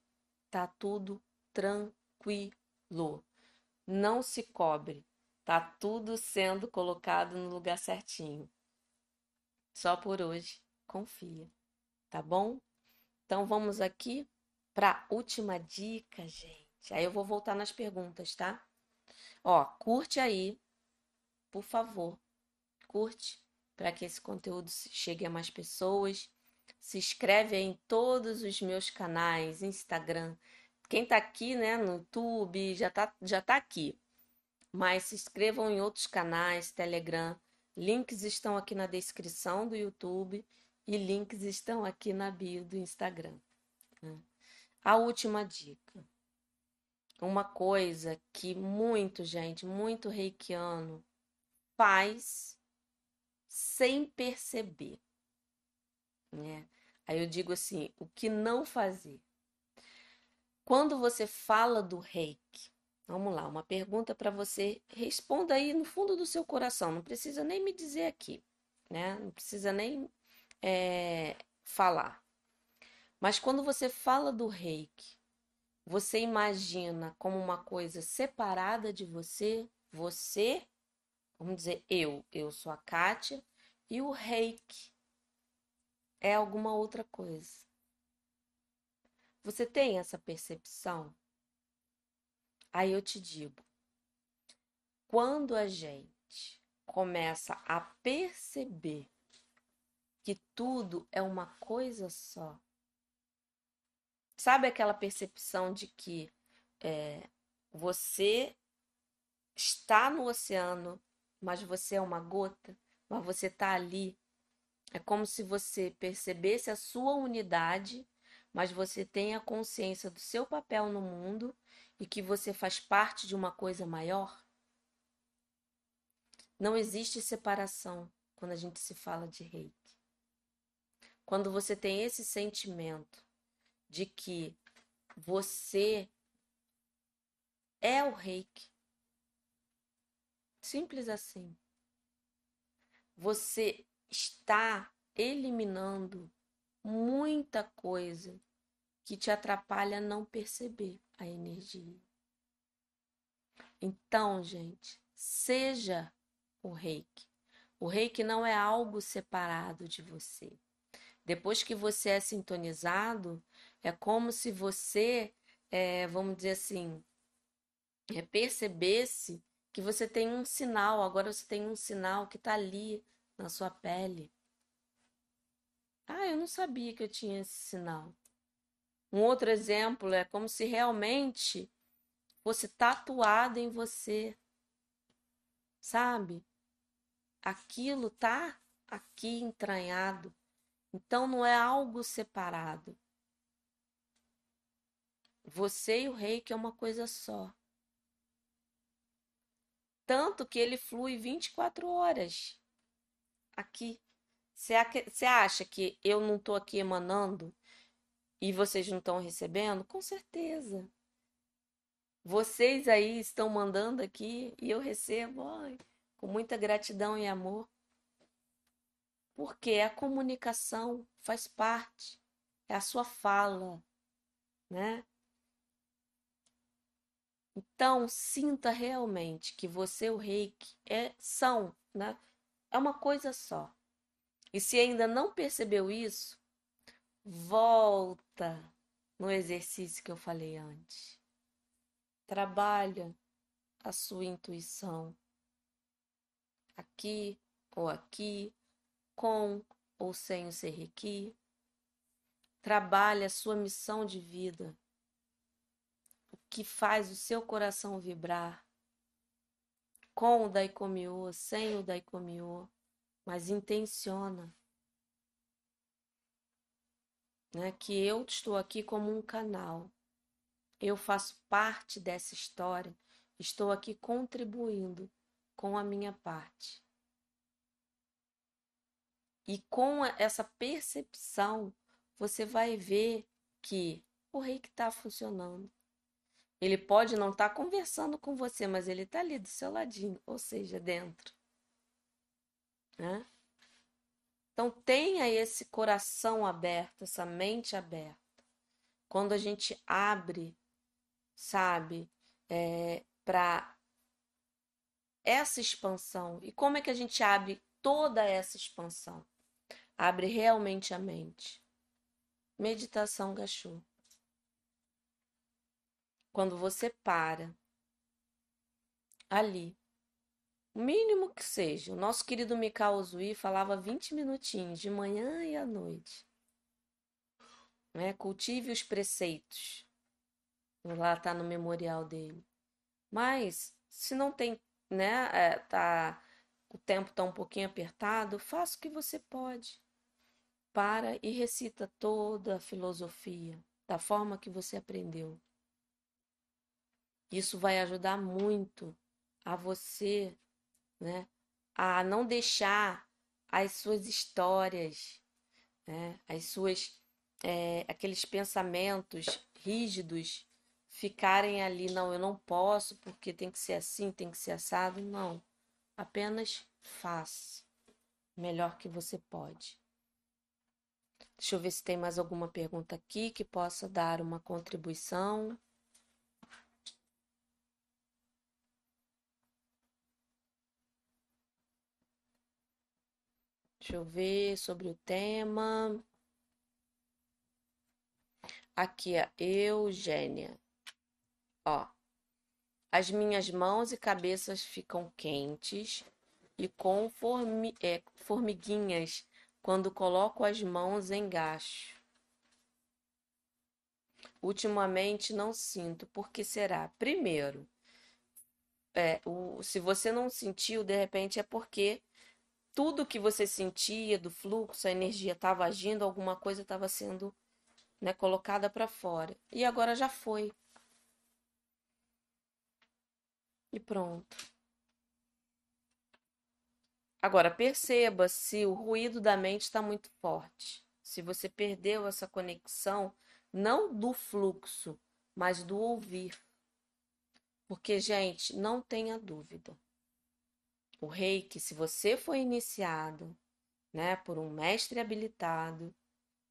tá tudo tranquilo. Não se cobre, tá tudo sendo colocado no lugar certinho. Só por hoje, confia, tá bom? Então vamos aqui para última dica, gente. Aí eu vou voltar nas perguntas, tá? Ó, curte aí, por favor. Curte para que esse conteúdo chegue a mais pessoas. Se inscreve em todos os meus canais, Instagram. Quem tá aqui, né, no YouTube, já tá, já tá aqui. Mas se inscrevam em outros canais, Telegram. Links estão aqui na descrição do YouTube e links estão aqui na bio do Instagram. Né? A última dica. Uma coisa que muito, gente, muito reikiano faz sem perceber. Né? Aí eu digo assim: o que não fazer? Quando você fala do reiki, vamos lá, uma pergunta para você, responda aí no fundo do seu coração, não precisa nem me dizer aqui, né? Não precisa nem é, falar. Mas quando você fala do reiki, você imagina como uma coisa separada de você, você, vamos dizer, eu, eu sou a Kátia, e o reiki é alguma outra coisa. Você tem essa percepção? Aí eu te digo, quando a gente começa a perceber que tudo é uma coisa só. Sabe aquela percepção de que é, você está no oceano, mas você é uma gota, mas você está ali. É como se você percebesse a sua unidade, mas você tem a consciência do seu papel no mundo e que você faz parte de uma coisa maior. Não existe separação quando a gente se fala de reiki. Quando você tem esse sentimento de que você é o reiki, simples assim, você está eliminando muita coisa que te atrapalha a não perceber a energia. Então, gente, seja o reiki. O reiki não é algo separado de você. Depois que você é sintonizado, é como se você, é, vamos dizer assim, é, percebesse que você tem um sinal, agora você tem um sinal que está ali na sua pele. Ah, eu não sabia que eu tinha esse sinal. Um outro exemplo é como se realmente fosse tatuado em você. Sabe? Aquilo tá aqui entranhado. Então não é algo separado. Você e o rei que é uma coisa só. Tanto que ele flui 24 horas aqui. Você acha que eu não estou aqui emanando e vocês não estão recebendo? Com certeza. Vocês aí estão mandando aqui e eu recebo ai, com muita gratidão e amor. Porque a comunicação faz parte, é a sua fala, né? Então, sinta realmente que você e o reiki é, são, né? É uma coisa só. E se ainda não percebeu isso, volta no exercício que eu falei antes. Trabalha a sua intuição. Aqui ou aqui, com ou sem o Serrequi. Trabalha a sua missão de vida que faz o seu coração vibrar, com o Daikomiô, sem o Daikomiô, mas intenciona. Né, que eu estou aqui como um canal. Eu faço parte dessa história, estou aqui contribuindo com a minha parte. E com essa percepção, você vai ver que o rei que está funcionando. Ele pode não estar tá conversando com você, mas ele está ali do seu ladinho, ou seja, dentro. Né? Então tenha esse coração aberto, essa mente aberta. Quando a gente abre, sabe, é, para essa expansão. E como é que a gente abre toda essa expansão? Abre realmente a mente. Meditação Gachô. Quando você para ali, o mínimo que seja, o nosso querido Mikao Zui falava 20 minutinhos de manhã e à noite. Né? Cultive os preceitos. Lá está no memorial dele. Mas, se não tem, né, é, tá, o tempo está um pouquinho apertado, faça o que você pode. Para e recita toda a filosofia da forma que você aprendeu. Isso vai ajudar muito a você, né, a não deixar as suas histórias, né, as suas é, aqueles pensamentos rígidos ficarem ali. Não, eu não posso porque tem que ser assim, tem que ser assado. Não, apenas faça melhor que você pode. Deixa eu ver se tem mais alguma pergunta aqui que possa dar uma contribuição. Deixa eu ver sobre o tema. Aqui, a Eugênia. Ó. As minhas mãos e cabeças ficam quentes e com formi é, formiguinhas quando coloco as mãos em gacho. Ultimamente não sinto. Por que será? Primeiro, é, o, se você não sentiu, de repente é porque tudo que você sentia do fluxo, a energia estava agindo, alguma coisa estava sendo né, colocada para fora. E agora já foi. E pronto. Agora perceba se o ruído da mente está muito forte. Se você perdeu essa conexão, não do fluxo, mas do ouvir. Porque, gente, não tenha dúvida o reiki, se você foi iniciado, né, por um mestre habilitado,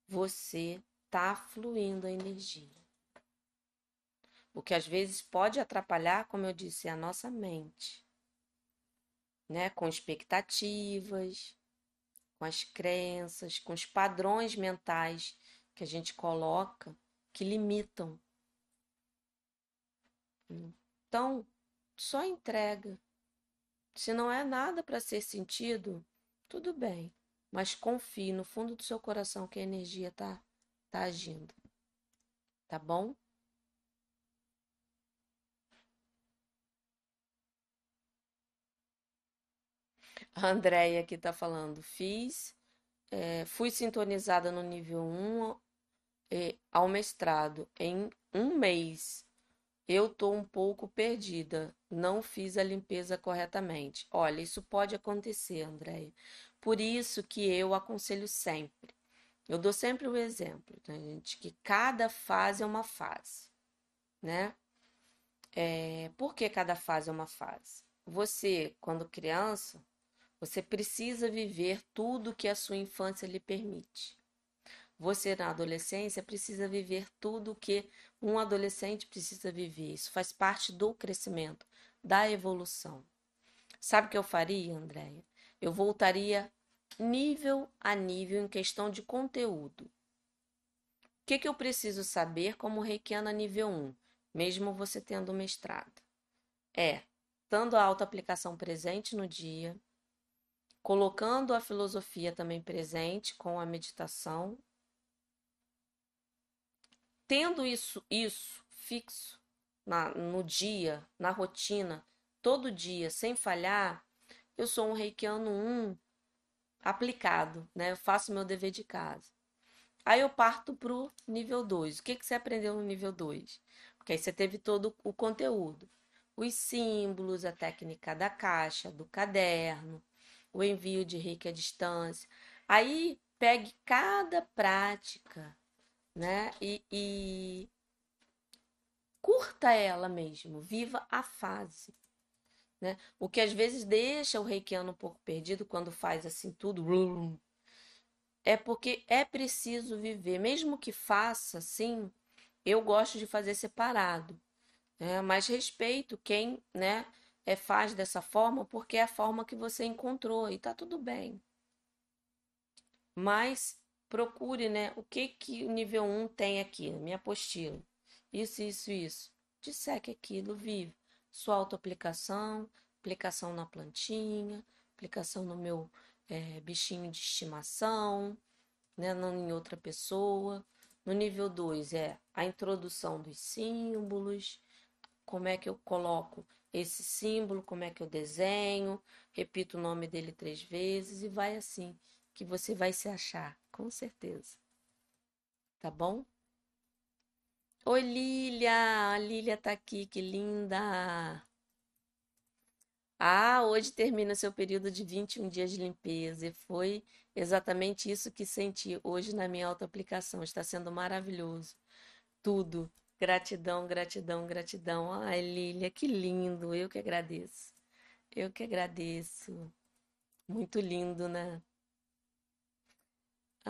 você tá fluindo a energia. O que às vezes pode atrapalhar, como eu disse, é a nossa mente, né, com expectativas, com as crenças, com os padrões mentais que a gente coloca que limitam. Então, só entrega. Se não é nada para ser sentido, tudo bem, mas confie no fundo do seu coração que a energia tá, tá agindo. Tá bom? A Andréia aqui tá falando, fiz, é, fui sintonizada no nível 1 é, ao mestrado em um mês eu tô um pouco perdida, não fiz a limpeza corretamente. Olha, isso pode acontecer, Andréia. Por isso que eu aconselho sempre. Eu dou sempre o exemplo, tá, gente? Que cada fase é uma fase, né? É, por que cada fase é uma fase? Você, quando criança, você precisa viver tudo que a sua infância lhe permite. Você, na adolescência, precisa viver tudo que um adolescente precisa viver. Isso faz parte do crescimento, da evolução. Sabe o que eu faria, Andréia? Eu voltaria nível a nível em questão de conteúdo. O que, que eu preciso saber como reikiana nível 1, mesmo você tendo mestrado? É, estando a autoaplicação presente no dia, colocando a filosofia também presente com a meditação, tendo isso, isso fixo na, no dia, na rotina, todo dia, sem falhar, eu sou um reikiano 1 aplicado, né? Eu faço meu dever de casa. Aí eu parto para o nível 2. O que, que você aprendeu no nível 2? Porque aí você teve todo o conteúdo. Os símbolos, a técnica da caixa, do caderno, o envio de reiki à distância. Aí pegue cada prática, né? E, e curta ela mesmo, viva a fase. Né? O que às vezes deixa o reikiano um pouco perdido quando faz assim tudo, é porque é preciso viver, mesmo que faça assim, eu gosto de fazer separado, né? mas respeito quem né, é, faz dessa forma, porque é a forma que você encontrou e tá tudo bem. Mas procure né, o que, que o nível 1 tem aqui, minha apostila. Isso, isso, isso. Disseque aquilo, vive sua autoaplicação, aplicação na plantinha, aplicação no meu é, bichinho de estimação, né, não em outra pessoa. No nível 2 é a introdução dos símbolos, como é que eu coloco esse símbolo, como é que eu desenho, repito o nome dele três vezes e vai assim, que você vai se achar, com certeza. Tá bom? Oi, Lília! A Lília tá aqui, que linda! Ah, hoje termina seu período de 21 dias de limpeza e foi exatamente isso que senti hoje na minha autoaplicação. Está sendo maravilhoso. Tudo. Gratidão, gratidão, gratidão. Ai, Lília, que lindo. Eu que agradeço. Eu que agradeço. Muito lindo, né?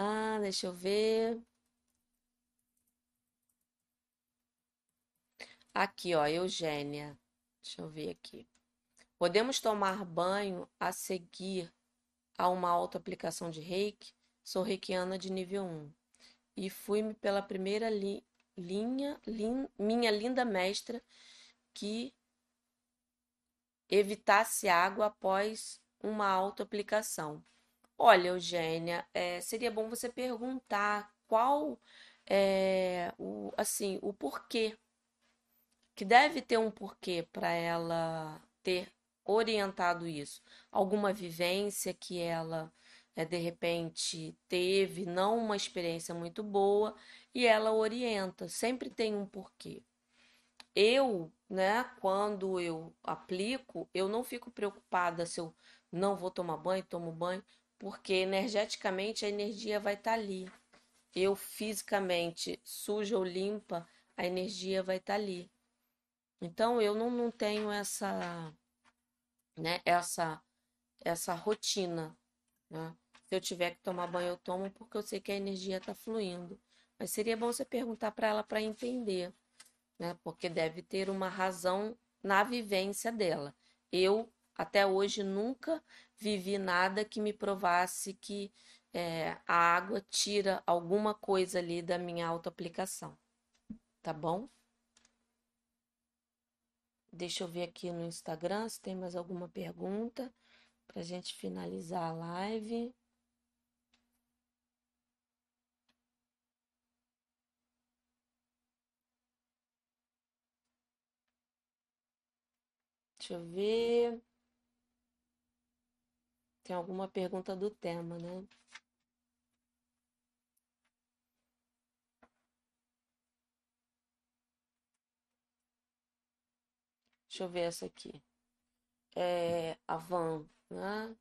Ah, deixa eu ver. Aqui, ó, Eugênia. Deixa eu ver aqui. Podemos tomar banho a seguir a uma autoaplicação de reiki? Sou reikiana de nível 1 e fui-me pela primeira li linha, lin minha linda mestra que evitasse água após uma autoaplicação. Olha, Eugênia, é, seria bom você perguntar qual é o, assim, o porquê que deve ter um porquê para ela ter orientado isso. Alguma vivência que ela é, de repente teve, não uma experiência muito boa, e ela orienta, sempre tem um porquê. Eu, né, quando eu aplico, eu não fico preocupada se eu não vou tomar banho, tomo banho, porque energeticamente a energia vai estar tá ali. Eu fisicamente suja ou limpa, a energia vai estar tá ali. Então eu não, não tenho essa, né, essa, essa rotina. Né? Se eu tiver que tomar banho, eu tomo porque eu sei que a energia está fluindo. Mas seria bom você perguntar para ela para entender, né? Porque deve ter uma razão na vivência dela. Eu até hoje nunca vivi nada que me provasse que é, a água tira alguma coisa ali da minha autoaplicação. Tá bom? Deixa eu ver aqui no Instagram se tem mais alguma pergunta para a gente finalizar a live. Deixa eu ver. Tem alguma pergunta do tema, né? Deixa eu ver essa aqui. É, a Van, né?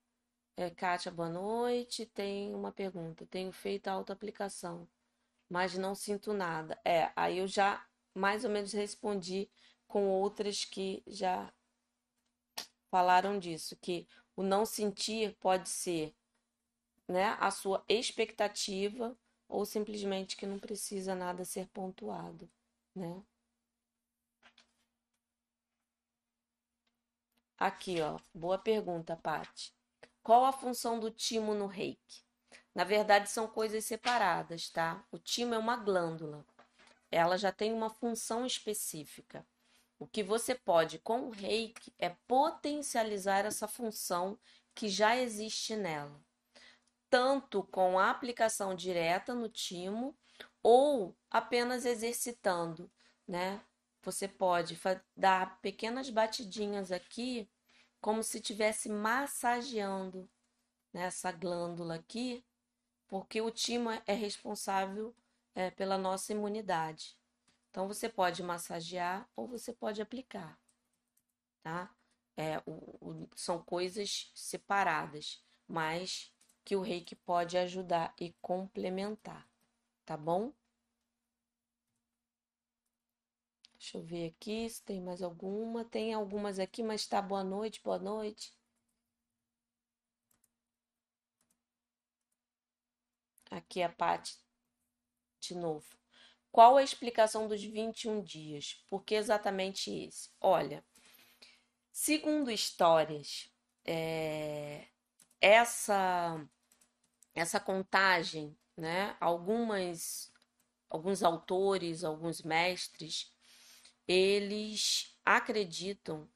É, Kátia, boa noite. Tem uma pergunta. Tenho feito a autoaplicação, mas não sinto nada. É, aí eu já mais ou menos respondi com outras que já falaram disso, que o não sentir pode ser né, a sua expectativa ou simplesmente que não precisa nada ser pontuado, né? Aqui, ó, boa pergunta, Paty. Qual a função do timo no reiki? Na verdade, são coisas separadas, tá? O timo é uma glândula. Ela já tem uma função específica. O que você pode com o reiki é potencializar essa função que já existe nela, tanto com a aplicação direta no timo ou apenas exercitando, né? Você pode dar pequenas batidinhas aqui, como se estivesse massageando nessa glândula aqui, porque o timo é responsável é, pela nossa imunidade. Então, você pode massagear ou você pode aplicar, tá? É, o, o, são coisas separadas, mas que o reiki pode ajudar e complementar, tá bom? Deixa eu ver aqui se tem mais alguma. Tem algumas aqui, mas tá boa noite, boa noite. Aqui a parte de novo. Qual a explicação dos 21 dias? Por que exatamente esse? Olha, segundo histórias, é, essa essa contagem, né? Algumas alguns autores, alguns mestres, eles acreditam,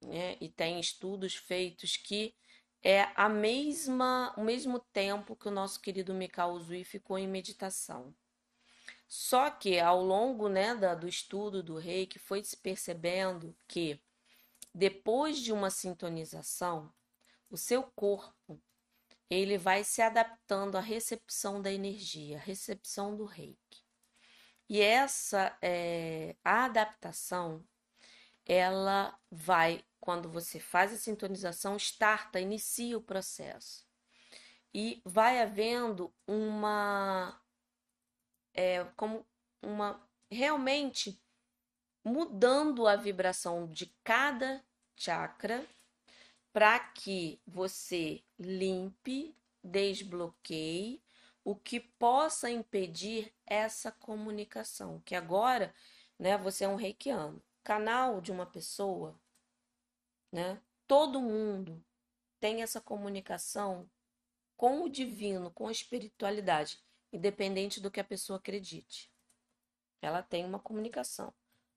né, e tem estudos feitos que é a mesma o mesmo tempo que o nosso querido Mikao Uzui ficou em meditação. Só que ao longo né, da, do estudo do reiki foi se percebendo que depois de uma sintonização, o seu corpo ele vai se adaptando à recepção da energia, à recepção do reiki. E essa é, a adaptação, ela vai, quando você faz a sintonização, starta, inicia o processo. E vai havendo uma é, como uma realmente mudando a vibração de cada chakra para que você limpe, desbloqueie o que possa impedir essa comunicação. Que agora, né, você é um reikiano, canal de uma pessoa, né? Todo mundo tem essa comunicação com o divino, com a espiritualidade independente do que a pessoa acredite. Ela tem uma comunicação.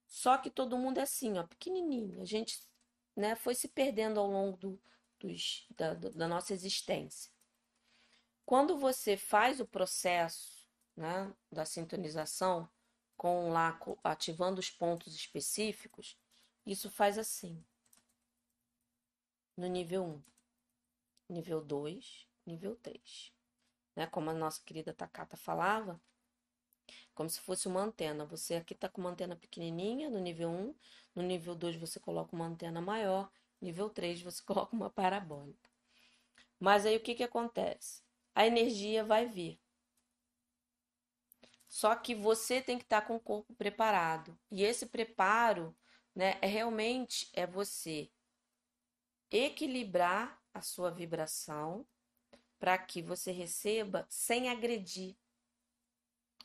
Só que todo mundo é assim, ó, pequenininho. A gente né, foi se perdendo ao longo do, dos, da, da nossa existência. Quando você faz o processo né, da sintonização, com lá ativando os pontos específicos, isso faz assim. No nível 1, nível 2, nível 3 né? Como a nossa querida Takata falava, como se fosse uma antena. Você aqui está com uma antena pequenininha no nível 1, no nível 2 você coloca uma antena maior, nível 3 você coloca uma parabólica. Mas aí o que, que acontece? A energia vai vir. Só que você tem que estar tá com o corpo preparado. E esse preparo, né, é realmente é você equilibrar a sua vibração para que você receba sem agredir.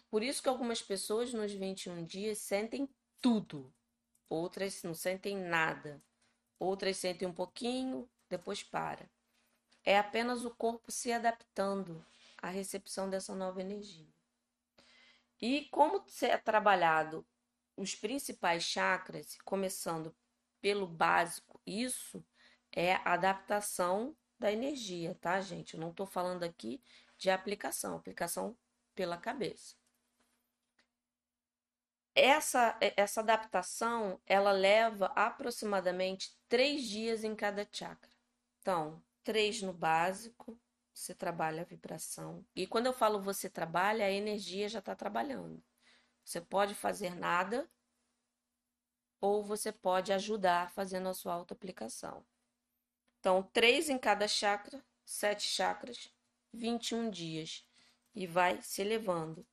Por isso que algumas pessoas nos 21 dias sentem tudo, outras não sentem nada, outras sentem um pouquinho, depois para. É apenas o corpo se adaptando à recepção dessa nova energia. E como é trabalhado os principais chakras, começando pelo básico, isso é adaptação da energia, tá, gente? Eu não estou falando aqui de aplicação, aplicação pela cabeça. Essa, essa adaptação, ela leva aproximadamente três dias em cada chakra. Então, três no básico, você trabalha a vibração. E quando eu falo você trabalha, a energia já está trabalhando. Você pode fazer nada ou você pode ajudar fazendo a sua auto-aplicação. Então, três em cada chakra, sete chakras, 21 dias. E vai se elevando.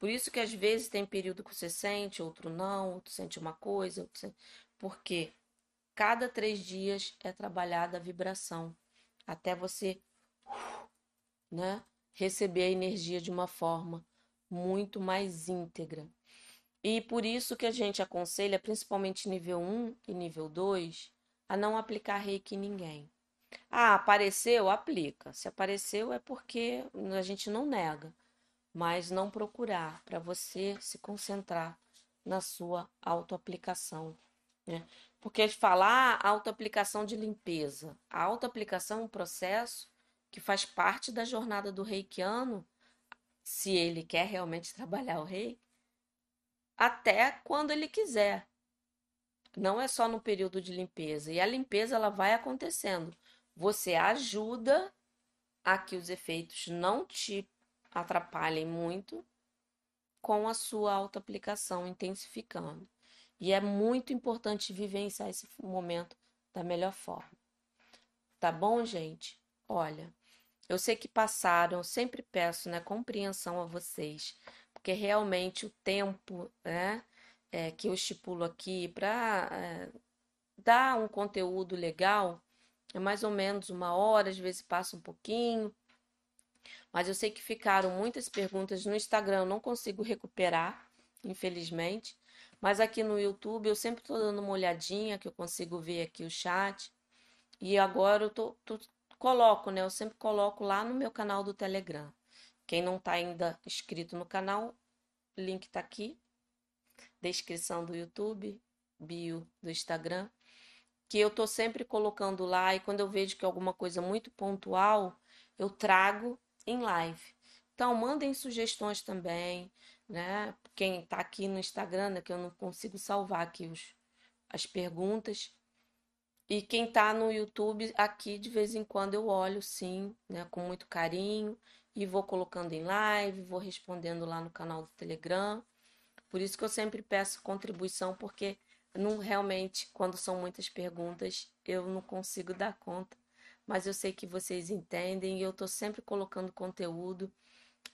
Por isso que às vezes tem período que você sente, outro não, outro sente uma coisa, outro sente... porque cada três dias é trabalhada a vibração até você, né, receber a energia de uma forma muito mais íntegra. E por isso que a gente aconselha, principalmente nível 1 e nível 2, a não aplicar reiki em ninguém. Ah, apareceu? Aplica. Se apareceu é porque a gente não nega, mas não procurar para você se concentrar na sua autoaplicação. Né? Porque falar ah, autoaplicação de limpeza. A autoaplicação é um processo que faz parte da jornada do reikiano, se ele quer realmente trabalhar o reiki, até quando ele quiser. Não é só no período de limpeza. E a limpeza ela vai acontecendo. Você ajuda a que os efeitos não te atrapalhem muito com a sua autoaplicação intensificando. E é muito importante vivenciar esse momento da melhor forma. Tá bom, gente? Olha, eu sei que passaram, eu sempre peço, né, compreensão a vocês porque realmente o tempo né, é, que eu estipulo aqui para é, dar um conteúdo legal é mais ou menos uma hora, às vezes passa um pouquinho. Mas eu sei que ficaram muitas perguntas no Instagram, eu não consigo recuperar, infelizmente. Mas aqui no YouTube eu sempre estou dando uma olhadinha, que eu consigo ver aqui o chat. E agora eu tô, tô, coloco, né? Eu sempre coloco lá no meu canal do Telegram. Quem não está ainda inscrito no canal, link está aqui, descrição do YouTube, bio do Instagram, que eu estou sempre colocando lá e quando eu vejo que é alguma coisa muito pontual, eu trago em live. Então, mandem sugestões também, né? Quem está aqui no Instagram, né, que eu não consigo salvar aqui os, as perguntas. E quem está no YouTube, aqui de vez em quando eu olho, sim, né, com muito carinho e vou colocando em live, vou respondendo lá no canal do Telegram. Por isso que eu sempre peço contribuição, porque não realmente, quando são muitas perguntas, eu não consigo dar conta. Mas eu sei que vocês entendem e eu estou sempre colocando conteúdo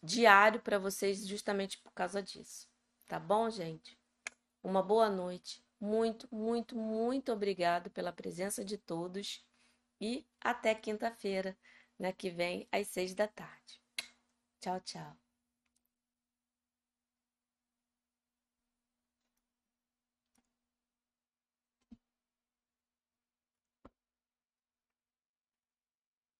diário para vocês justamente por causa disso. Tá bom, gente? Uma boa noite. Muito, muito, muito obrigado pela presença de todos e até quinta-feira, né, que vem às seis da tarde. Tchau, tchau.